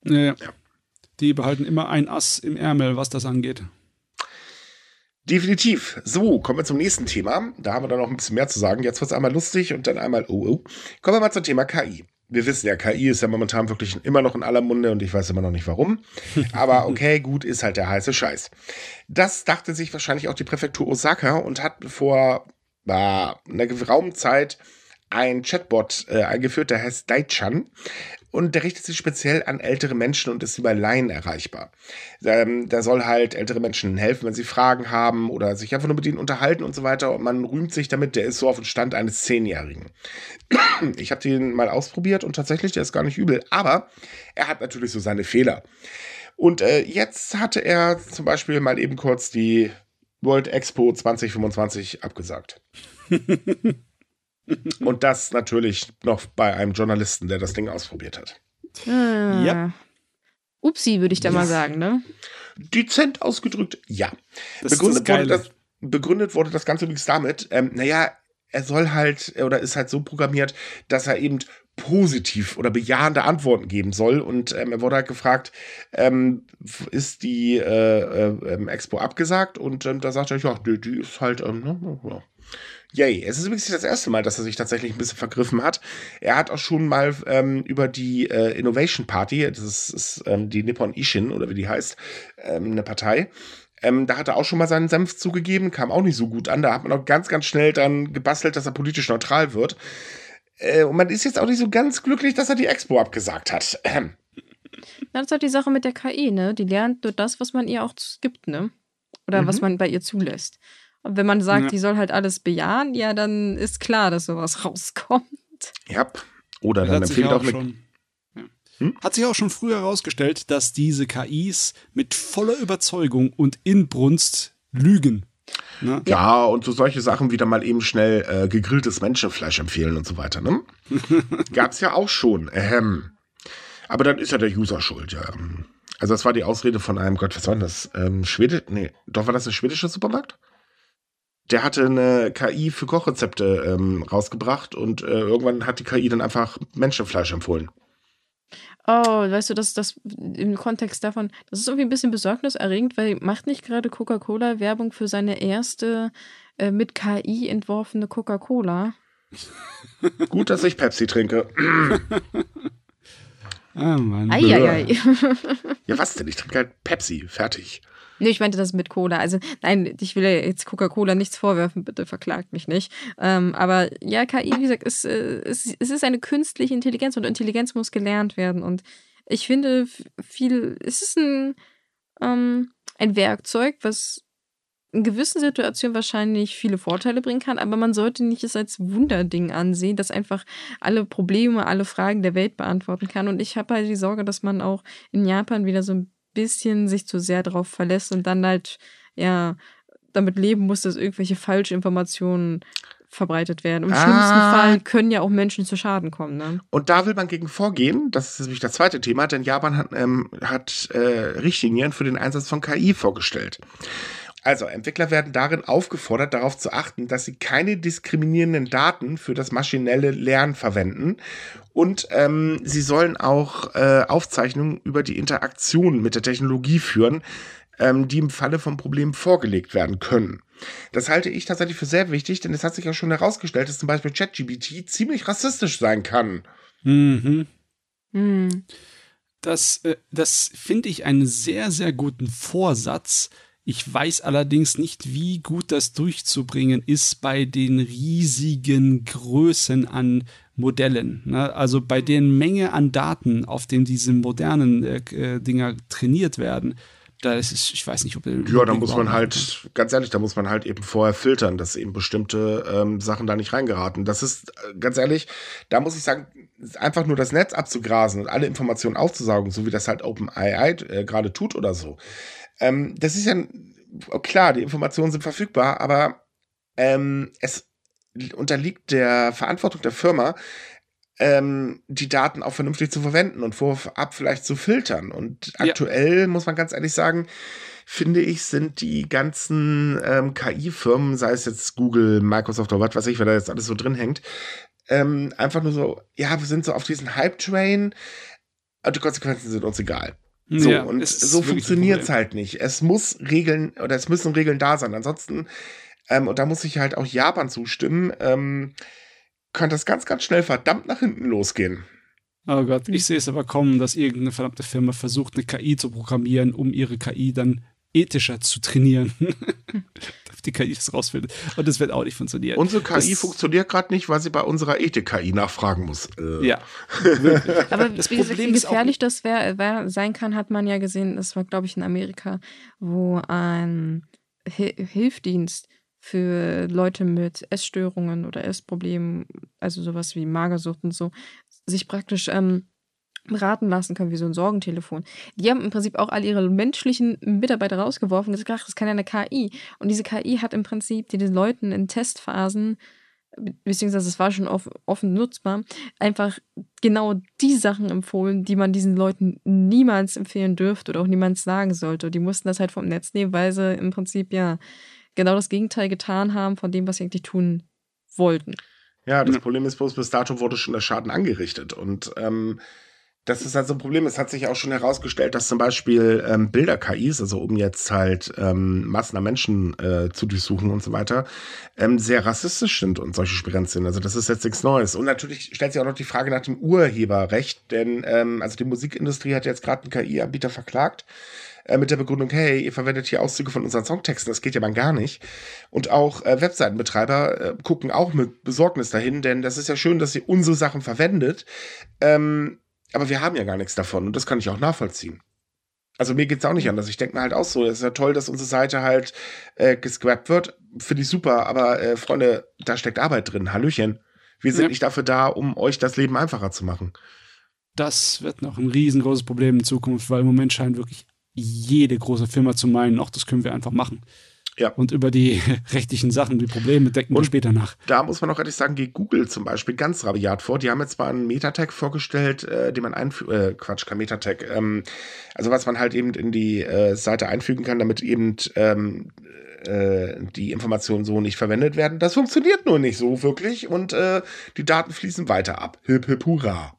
Ja, ja. Die behalten immer ein Ass im Ärmel, was das angeht. Definitiv. So, kommen wir zum nächsten Thema. Da haben wir dann noch ein bisschen mehr zu sagen. Jetzt wird es einmal lustig und dann einmal oh, oh. Kommen wir mal zum Thema KI. Wir wissen ja, KI ist ja momentan wirklich immer noch in aller Munde und ich weiß immer noch nicht warum. Aber okay, gut, ist halt der heiße Scheiß. Das dachte sich wahrscheinlich auch die Präfektur Osaka und hat vor äh, einer geraumen Zeit ein Chatbot äh, eingeführt, der heißt Daichan und der richtet sich speziell an ältere Menschen und ist über Laien erreichbar. Ähm, da soll halt ältere Menschen helfen, wenn sie Fragen haben oder sich einfach nur mit ihnen unterhalten und so weiter. Und man rühmt sich damit, der ist so auf dem Stand eines Zehnjährigen. Ich habe den mal ausprobiert und tatsächlich, der ist gar nicht übel. Aber er hat natürlich so seine Fehler. Und äh, jetzt hatte er zum Beispiel mal eben kurz die World Expo 2025 abgesagt. Und das natürlich noch bei einem Journalisten, der das Ding ausprobiert hat. Ah. Ja. Upsi, würde ich da ja. mal sagen, ne? Dezent ausgedrückt, ja. Das begründet, das wurde das, begründet wurde das Ganze übrigens damit, ähm, naja, er soll halt oder ist halt so programmiert, dass er eben positiv oder bejahende Antworten geben soll. Und ähm, er wurde halt gefragt, ähm, ist die äh, äh, ähm, Expo abgesagt? Und ähm, da sagt er, ja, die, die ist halt, ähm, ne, ja, Yay. Es ist übrigens nicht das erste Mal, dass er sich tatsächlich ein bisschen vergriffen hat. Er hat auch schon mal ähm, über die äh, Innovation Party, das ist, ist ähm, die Nippon Ishin oder wie die heißt, ähm, eine Partei. Ähm, da hat er auch schon mal seinen Senf zugegeben, kam auch nicht so gut an. Da hat man auch ganz, ganz schnell dann gebastelt, dass er politisch neutral wird. Äh, und man ist jetzt auch nicht so ganz glücklich, dass er die Expo abgesagt hat. Ähm. Das ist halt die Sache mit der KI, ne? Die lernt nur das, was man ihr auch gibt, ne? Oder mhm. was man bei ihr zulässt. Und wenn man sagt, ja. die soll halt alles bejahen, ja, dann ist klar, dass sowas rauskommt. Ja. Oder dann empfiehlt auch, auch schon, ja. hm? Hat sich auch schon früher herausgestellt, dass diese KIs mit voller Überzeugung und Inbrunst lügen. Ne? Ja, und so solche Sachen wie dann mal eben schnell äh, gegrilltes Menschenfleisch empfehlen und so weiter. Ne? Gab's ja auch schon. Ähm. Aber dann ist ja der User schuld, ja. Also das war die Ausrede von einem, Gott, was war das? Ähm, Schwede, nee, doch war das ein schwedischer Supermarkt? Der hatte eine KI für Kochrezepte ähm, rausgebracht und äh, irgendwann hat die KI dann einfach Menschenfleisch empfohlen. Oh, weißt du, das, das im Kontext davon, das ist irgendwie ein bisschen besorgniserregend, weil macht nicht gerade Coca-Cola Werbung für seine erste äh, mit KI entworfene Coca-Cola? Gut, dass ich Pepsi trinke. ah, Mann. Eieiei. ja, was denn? Ich trinke halt Pepsi. Fertig. Nee, ich meinte das mit Cola. Also, nein, ich will jetzt Coca-Cola nichts vorwerfen, bitte verklagt mich nicht. Ähm, aber ja, KI, wie gesagt, ist, äh, es, es ist eine künstliche Intelligenz und Intelligenz muss gelernt werden. Und ich finde, viel, es ist ein, ähm, ein Werkzeug, was in gewissen Situationen wahrscheinlich viele Vorteile bringen kann, aber man sollte nicht es als Wunderding ansehen, das einfach alle Probleme, alle Fragen der Welt beantworten kann. Und ich habe halt die Sorge, dass man auch in Japan wieder so ein bisschen sich zu sehr darauf verlässt und dann halt, ja, damit leben muss, dass irgendwelche Falschinformationen verbreitet werden. Im ah. schlimmsten Fall können ja auch Menschen zu Schaden kommen. Ne? Und da will man gegen vorgehen. Das ist nämlich das zweite Thema, denn Japan hat, ähm, hat äh, Richtlinien für den Einsatz von KI vorgestellt. Also, Entwickler werden darin aufgefordert, darauf zu achten, dass sie keine diskriminierenden Daten für das maschinelle Lernen verwenden. Und ähm, sie sollen auch äh, Aufzeichnungen über die Interaktion mit der Technologie führen, ähm, die im Falle von Problemen vorgelegt werden können. Das halte ich tatsächlich für sehr wichtig, denn es hat sich ja schon herausgestellt, dass zum Beispiel ChatGBT ziemlich rassistisch sein kann. Mhm. Mhm. Das, äh, das finde ich einen sehr, sehr guten Vorsatz, Ich weiß allerdings nicht, wie gut das durchzubringen ist bei den riesigen Größen an Modellen. Ne? Also bei der Menge an Daten, auf denen diese modernen äh, äh Dinger trainiert werden. Da ist es, ich weiß nicht, ob Ja, da muss man halt, ganz ehrlich, da muss man halt eben vorher filtern, dass eben bestimmte ähm, Sachen da nicht reingeraten. Das ist, äh, ganz ehrlich, da muss ich sagen, einfach nur das Netz abzugrasen und alle Informationen aufzusaugen, so wie das halt OpenAI äh, gerade tut oder so. Ähm, das ist ja klar, die Informationen sind verfügbar, aber ähm, es unterliegt der Verantwortung der Firma, ähm, die Daten auch vernünftig zu verwenden und vorab vielleicht zu filtern. Und aktuell ja. muss man ganz ehrlich sagen, finde ich, sind die ganzen ähm, KI-Firmen, sei es jetzt Google, Microsoft oder was weiß ich, wer da jetzt alles so drin hängt, ähm, einfach nur so, ja, wir sind so auf diesen Hype-Train und die Konsequenzen sind uns egal. So, ja, und so funktioniert es halt nicht. Es muss Regeln oder es müssen Regeln da sein. Ansonsten, ähm, und da muss ich halt auch Japan zustimmen, ähm, könnte das ganz, ganz schnell verdammt nach hinten losgehen. Oh Gott, ich sehe es aber kommen, dass irgendeine verdammte Firma versucht, eine KI zu programmieren, um ihre KI dann ethischer zu trainieren. die KI das rausfindet. Und das wird auch nicht funktionieren. Unsere KI das funktioniert gerade nicht, weil sie bei unserer Ethik-KI nachfragen muss. Äh. Ja. Aber das wie, Problem wie gefährlich das wär, wär, sein kann, hat man ja gesehen. Das war, glaube ich, in Amerika, wo ein Hilfdienst für Leute mit Essstörungen oder Essproblemen, also sowas wie Magersucht und so, sich praktisch ähm, beraten lassen können, wie so ein Sorgentelefon. Die haben im Prinzip auch all ihre menschlichen Mitarbeiter rausgeworfen und gesagt, ach, das kann ja eine KI. Und diese KI hat im Prinzip den Leuten in Testphasen, beziehungsweise es war schon offen nutzbar, einfach genau die Sachen empfohlen, die man diesen Leuten niemals empfehlen dürfte oder auch niemals sagen sollte. Die mussten das halt vom Netz nehmen, weil sie im Prinzip ja genau das Gegenteil getan haben von dem, was sie eigentlich tun wollten. Ja, das Problem ist bloß, bis dato wurde schon der Schaden angerichtet. Und ähm, das ist halt so ein Problem. Es hat sich auch schon herausgestellt, dass zum Beispiel ähm, Bilder-KIs, also um jetzt halt ähm, Massen an Menschen äh, zu durchsuchen und so weiter, ähm, sehr rassistisch sind und solche Spirenzien. sind. Also das ist jetzt nichts Neues. Und natürlich stellt sich auch noch die Frage nach dem Urheberrecht, denn ähm, also die Musikindustrie hat jetzt gerade einen KI-Anbieter verklagt äh, mit der Begründung, hey, ihr verwendet hier Auszüge von unseren Songtexten, das geht ja mal gar nicht. Und auch äh, Webseitenbetreiber äh, gucken auch mit Besorgnis dahin, denn das ist ja schön, dass ihr unsere Sachen verwendet, ähm, aber wir haben ja gar nichts davon und das kann ich auch nachvollziehen. Also mir geht's auch nicht anders. Ich denke mir halt auch so, es ist ja toll, dass unsere Seite halt äh, gescrapt wird. Finde ich super, aber äh, Freunde, da steckt Arbeit drin. Hallöchen. Wir sind ja. nicht dafür da, um euch das Leben einfacher zu machen. Das wird noch ein riesengroßes Problem in Zukunft, weil im Moment scheint wirklich jede große Firma zu meinen, ach, das können wir einfach machen. Ja. Und über die rechtlichen Sachen, die Probleme decken wir später nach. Da muss man auch ehrlich sagen, geht Google zum Beispiel ganz rabiat vor. Die haben jetzt zwar einen Metatag vorgestellt, äh, den man einfügt, äh, Quatsch, kein Metatag, ähm, also was man halt eben in die äh, Seite einfügen kann, damit eben ähm, äh, die Informationen so nicht verwendet werden. Das funktioniert nur nicht so wirklich und äh, die Daten fließen weiter ab. Hip, hip, hurra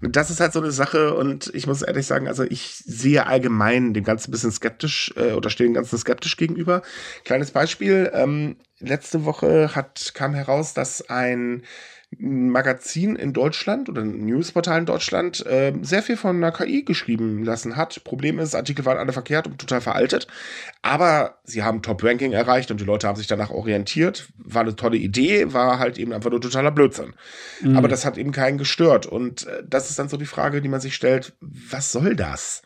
das ist halt so eine Sache und ich muss ehrlich sagen, also ich sehe allgemein dem Ganzen ein bisschen skeptisch äh, oder stehe dem Ganzen skeptisch gegenüber. Kleines Beispiel, ähm, letzte Woche hat, kam heraus, dass ein Magazin in Deutschland oder ein Newsportal in Deutschland äh, sehr viel von einer KI geschrieben lassen hat. Problem ist, Artikel waren alle verkehrt und total veraltet. Aber sie haben Top-Ranking erreicht und die Leute haben sich danach orientiert. War eine tolle Idee, war halt eben einfach nur totaler Blödsinn. Mhm. Aber das hat eben keinen gestört. Und äh, das ist dann so die Frage, die man sich stellt, was soll das?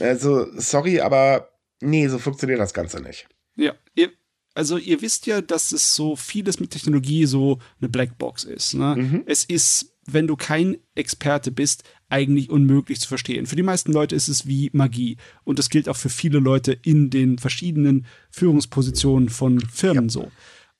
Also, sorry, aber nee, so funktioniert das Ganze nicht. Ja, ihr, also ihr wisst ja, dass es so vieles mit Technologie so eine Blackbox ist. Ne? Mhm. Es ist, wenn du kein Experte bist, eigentlich unmöglich zu verstehen. Für die meisten Leute ist es wie Magie. Und das gilt auch für viele Leute in den verschiedenen Führungspositionen von Firmen ja. so.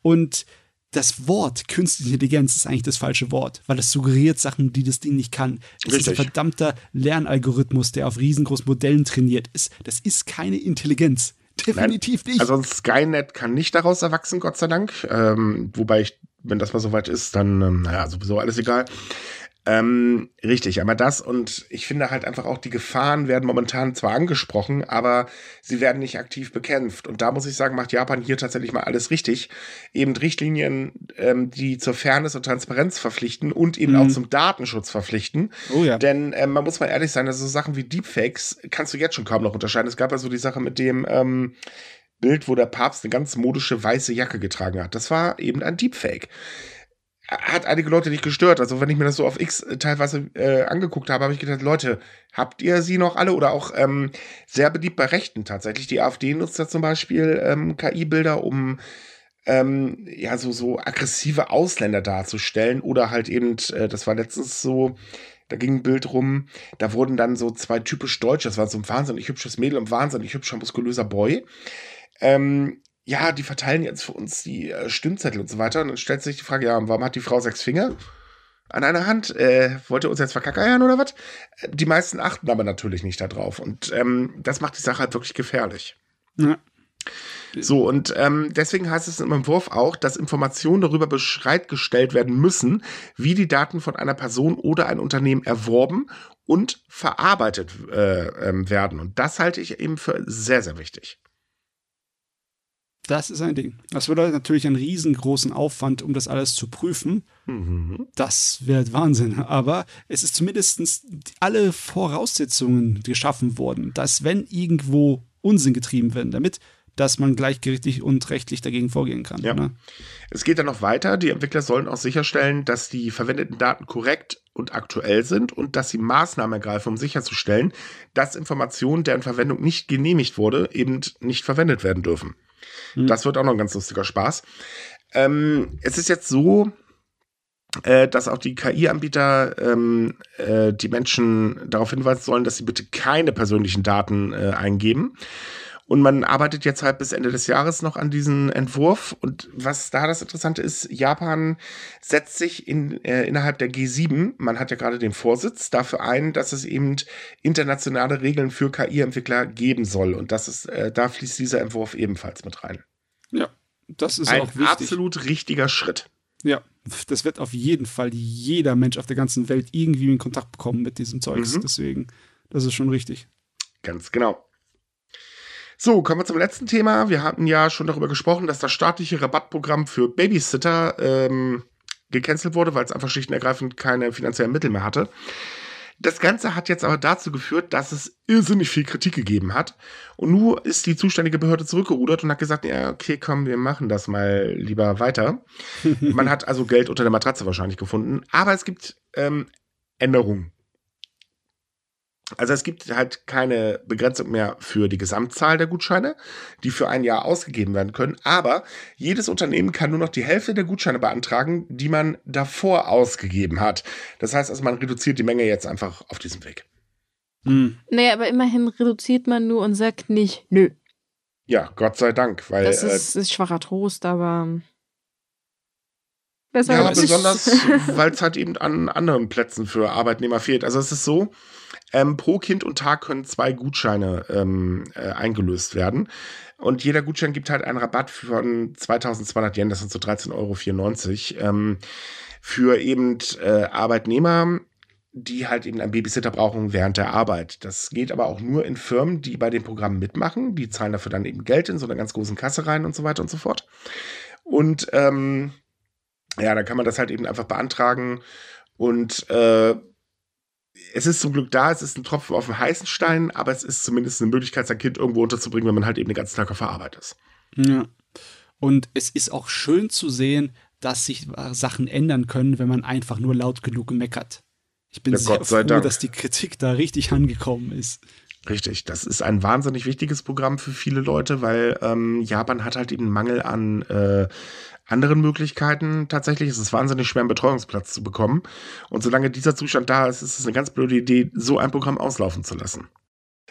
Und das Wort künstliche Intelligenz ist eigentlich das falsche Wort, weil es suggeriert Sachen, die das Ding nicht kann. Es Richtig. ist ein verdammter Lernalgorithmus, der auf riesengroßen Modellen trainiert ist. Das ist keine Intelligenz. Definitiv Nein. nicht. Also Skynet kann nicht daraus erwachsen, Gott sei Dank. Ähm, wobei ich, wenn das mal soweit ist, dann, ähm, naja, sowieso alles egal. Ähm, richtig, aber das und ich finde halt einfach auch, die Gefahren werden momentan zwar angesprochen, aber sie werden nicht aktiv bekämpft. Und da muss ich sagen, macht Japan hier tatsächlich mal alles richtig. Eben Richtlinien, ähm, die zur Fairness und Transparenz verpflichten und eben mhm. auch zum Datenschutz verpflichten. Oh ja. Denn ähm, man muss mal ehrlich sein, also so Sachen wie Deepfakes kannst du jetzt schon kaum noch unterscheiden. Es gab ja so die Sache mit dem ähm, Bild, wo der Papst eine ganz modische weiße Jacke getragen hat. Das war eben ein Deepfake hat einige Leute nicht gestört. Also wenn ich mir das so auf X teilweise äh, angeguckt habe, habe ich gedacht, Leute, habt ihr sie noch alle? Oder auch ähm, sehr beliebt bei Rechten tatsächlich. Die AfD nutzt ja zum Beispiel ähm, KI-Bilder, um ähm, ja so, so aggressive Ausländer darzustellen. Oder halt eben, äh, das war letztens so, da ging ein Bild rum, da wurden dann so zwei typisch Deutsche, das war so ein wahnsinnig hübsches Mädel und wahnsinnig hübscher, muskulöser Boy. Ähm, ja, die verteilen jetzt für uns die äh, Stimmzettel und so weiter. Und dann stellt sich die Frage, ja, warum hat die Frau sechs Finger an einer Hand? Äh, wollte uns jetzt verkackeiern oder was? Äh, die meisten achten aber natürlich nicht darauf. Und ähm, das macht die Sache halt wirklich gefährlich. Ja. So, und ähm, deswegen heißt es im Entwurf auch, dass Informationen darüber bereitgestellt werden müssen, wie die Daten von einer Person oder ein Unternehmen erworben und verarbeitet äh, ähm, werden. Und das halte ich eben für sehr, sehr wichtig. Das ist ein Ding. Das bedeutet natürlich einen riesengroßen Aufwand, um das alles zu prüfen. Mhm. Das wird Wahnsinn. Aber es ist zumindest alle Voraussetzungen geschaffen worden, dass wenn irgendwo Unsinn getrieben werden, damit dass man gleichgerichtlich und rechtlich dagegen vorgehen kann. Ja. Ne? Es geht dann noch weiter. Die Entwickler sollen auch sicherstellen, dass die verwendeten Daten korrekt und aktuell sind und dass sie Maßnahmen ergreifen, um sicherzustellen, dass Informationen, deren Verwendung nicht genehmigt wurde, eben nicht verwendet werden dürfen. Mhm. Das wird auch noch ein ganz lustiger Spaß. Ähm, es ist jetzt so, äh, dass auch die KI-Anbieter ähm, äh, die Menschen darauf hinweisen sollen, dass sie bitte keine persönlichen Daten äh, eingeben. Und man arbeitet jetzt halt bis Ende des Jahres noch an diesem Entwurf. Und was da das Interessante ist, Japan setzt sich in, äh, innerhalb der G7, man hat ja gerade den Vorsitz, dafür ein, dass es eben internationale Regeln für KI-Entwickler geben soll. Und das ist, äh, da fließt dieser Entwurf ebenfalls mit rein. Ja, das ist ein auch wichtig. absolut richtiger Schritt. Ja, das wird auf jeden Fall jeder Mensch auf der ganzen Welt irgendwie in Kontakt bekommen mit diesem Zeugs. Mhm. Deswegen, das ist schon richtig. Ganz genau. So, kommen wir zum letzten Thema. Wir hatten ja schon darüber gesprochen, dass das staatliche Rabattprogramm für Babysitter ähm, gecancelt wurde, weil es einfach schlicht und ergreifend keine finanziellen Mittel mehr hatte. Das Ganze hat jetzt aber dazu geführt, dass es irrsinnig viel Kritik gegeben hat. Und nun ist die zuständige Behörde zurückgerudert und hat gesagt, ja, okay, komm, wir machen das mal lieber weiter. Man hat also Geld unter der Matratze wahrscheinlich gefunden. Aber es gibt ähm, Änderungen. Also es gibt halt keine Begrenzung mehr für die Gesamtzahl der Gutscheine, die für ein Jahr ausgegeben werden können. Aber jedes Unternehmen kann nur noch die Hälfte der Gutscheine beantragen, die man davor ausgegeben hat. Das heißt also, man reduziert die Menge jetzt einfach auf diesem Weg. Hm. Naja, aber immerhin reduziert man nur und sagt nicht, nö. Ja, Gott sei Dank, weil. Das ist, äh, ist schwacher Trost, aber. Besser ja, besonders, weil es halt eben an anderen Plätzen für Arbeitnehmer fehlt. Also es ist so, ähm, pro Kind und Tag können zwei Gutscheine ähm, äh, eingelöst werden. Und jeder Gutschein gibt halt einen Rabatt von 2200 Yen, das sind so 13,94 Euro, ähm, für eben äh, Arbeitnehmer, die halt eben einen Babysitter brauchen während der Arbeit. Das geht aber auch nur in Firmen, die bei dem Programm mitmachen. Die zahlen dafür dann eben Geld in so einer ganz großen Kasse rein und so weiter und so fort. Und ähm, ja, da kann man das halt eben einfach beantragen und äh, es ist zum Glück da, es ist ein Tropfen auf dem heißen Stein, aber es ist zumindest eine Möglichkeit, sein Kind irgendwo unterzubringen, wenn man halt eben den ganzen Tag auf der Arbeit ist. Ja. Und es ist auch schön zu sehen, dass sich Sachen ändern können, wenn man einfach nur laut genug meckert. Ich bin ja, sehr froh, Dank. dass die Kritik da richtig angekommen ist. Richtig, das ist ein wahnsinnig wichtiges Programm für viele Leute, weil ähm, Japan hat halt eben Mangel an äh, anderen Möglichkeiten. Tatsächlich ist es wahnsinnig schwer, einen Betreuungsplatz zu bekommen. Und solange dieser Zustand da ist, ist es eine ganz blöde Idee, so ein Programm auslaufen zu lassen.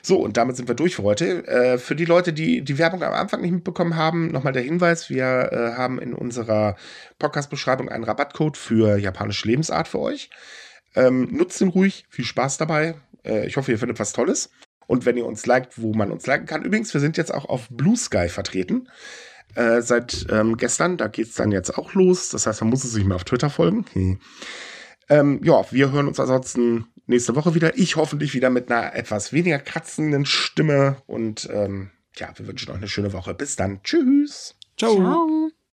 So, und damit sind wir durch für heute. Äh, für die Leute, die die Werbung am Anfang nicht mitbekommen haben, nochmal der Hinweis, wir äh, haben in unserer Podcast-Beschreibung einen Rabattcode für japanische Lebensart für euch. Ähm, nutzt ihn ruhig, viel Spaß dabei. Äh, ich hoffe, ihr findet was Tolles. Und wenn ihr uns liked, wo man uns liken kann. Übrigens, wir sind jetzt auch auf Blue Sky vertreten. Äh, seit ähm, gestern, da geht es dann jetzt auch los. Das heißt, man muss es sich mal auf Twitter folgen. Hm. Ähm, ja, wir hören uns ansonsten nächste Woche wieder. Ich hoffentlich wieder mit einer etwas weniger kratzenden Stimme. Und ähm, ja, wir wünschen euch eine schöne Woche. Bis dann. Tschüss. Ciao. Ciao.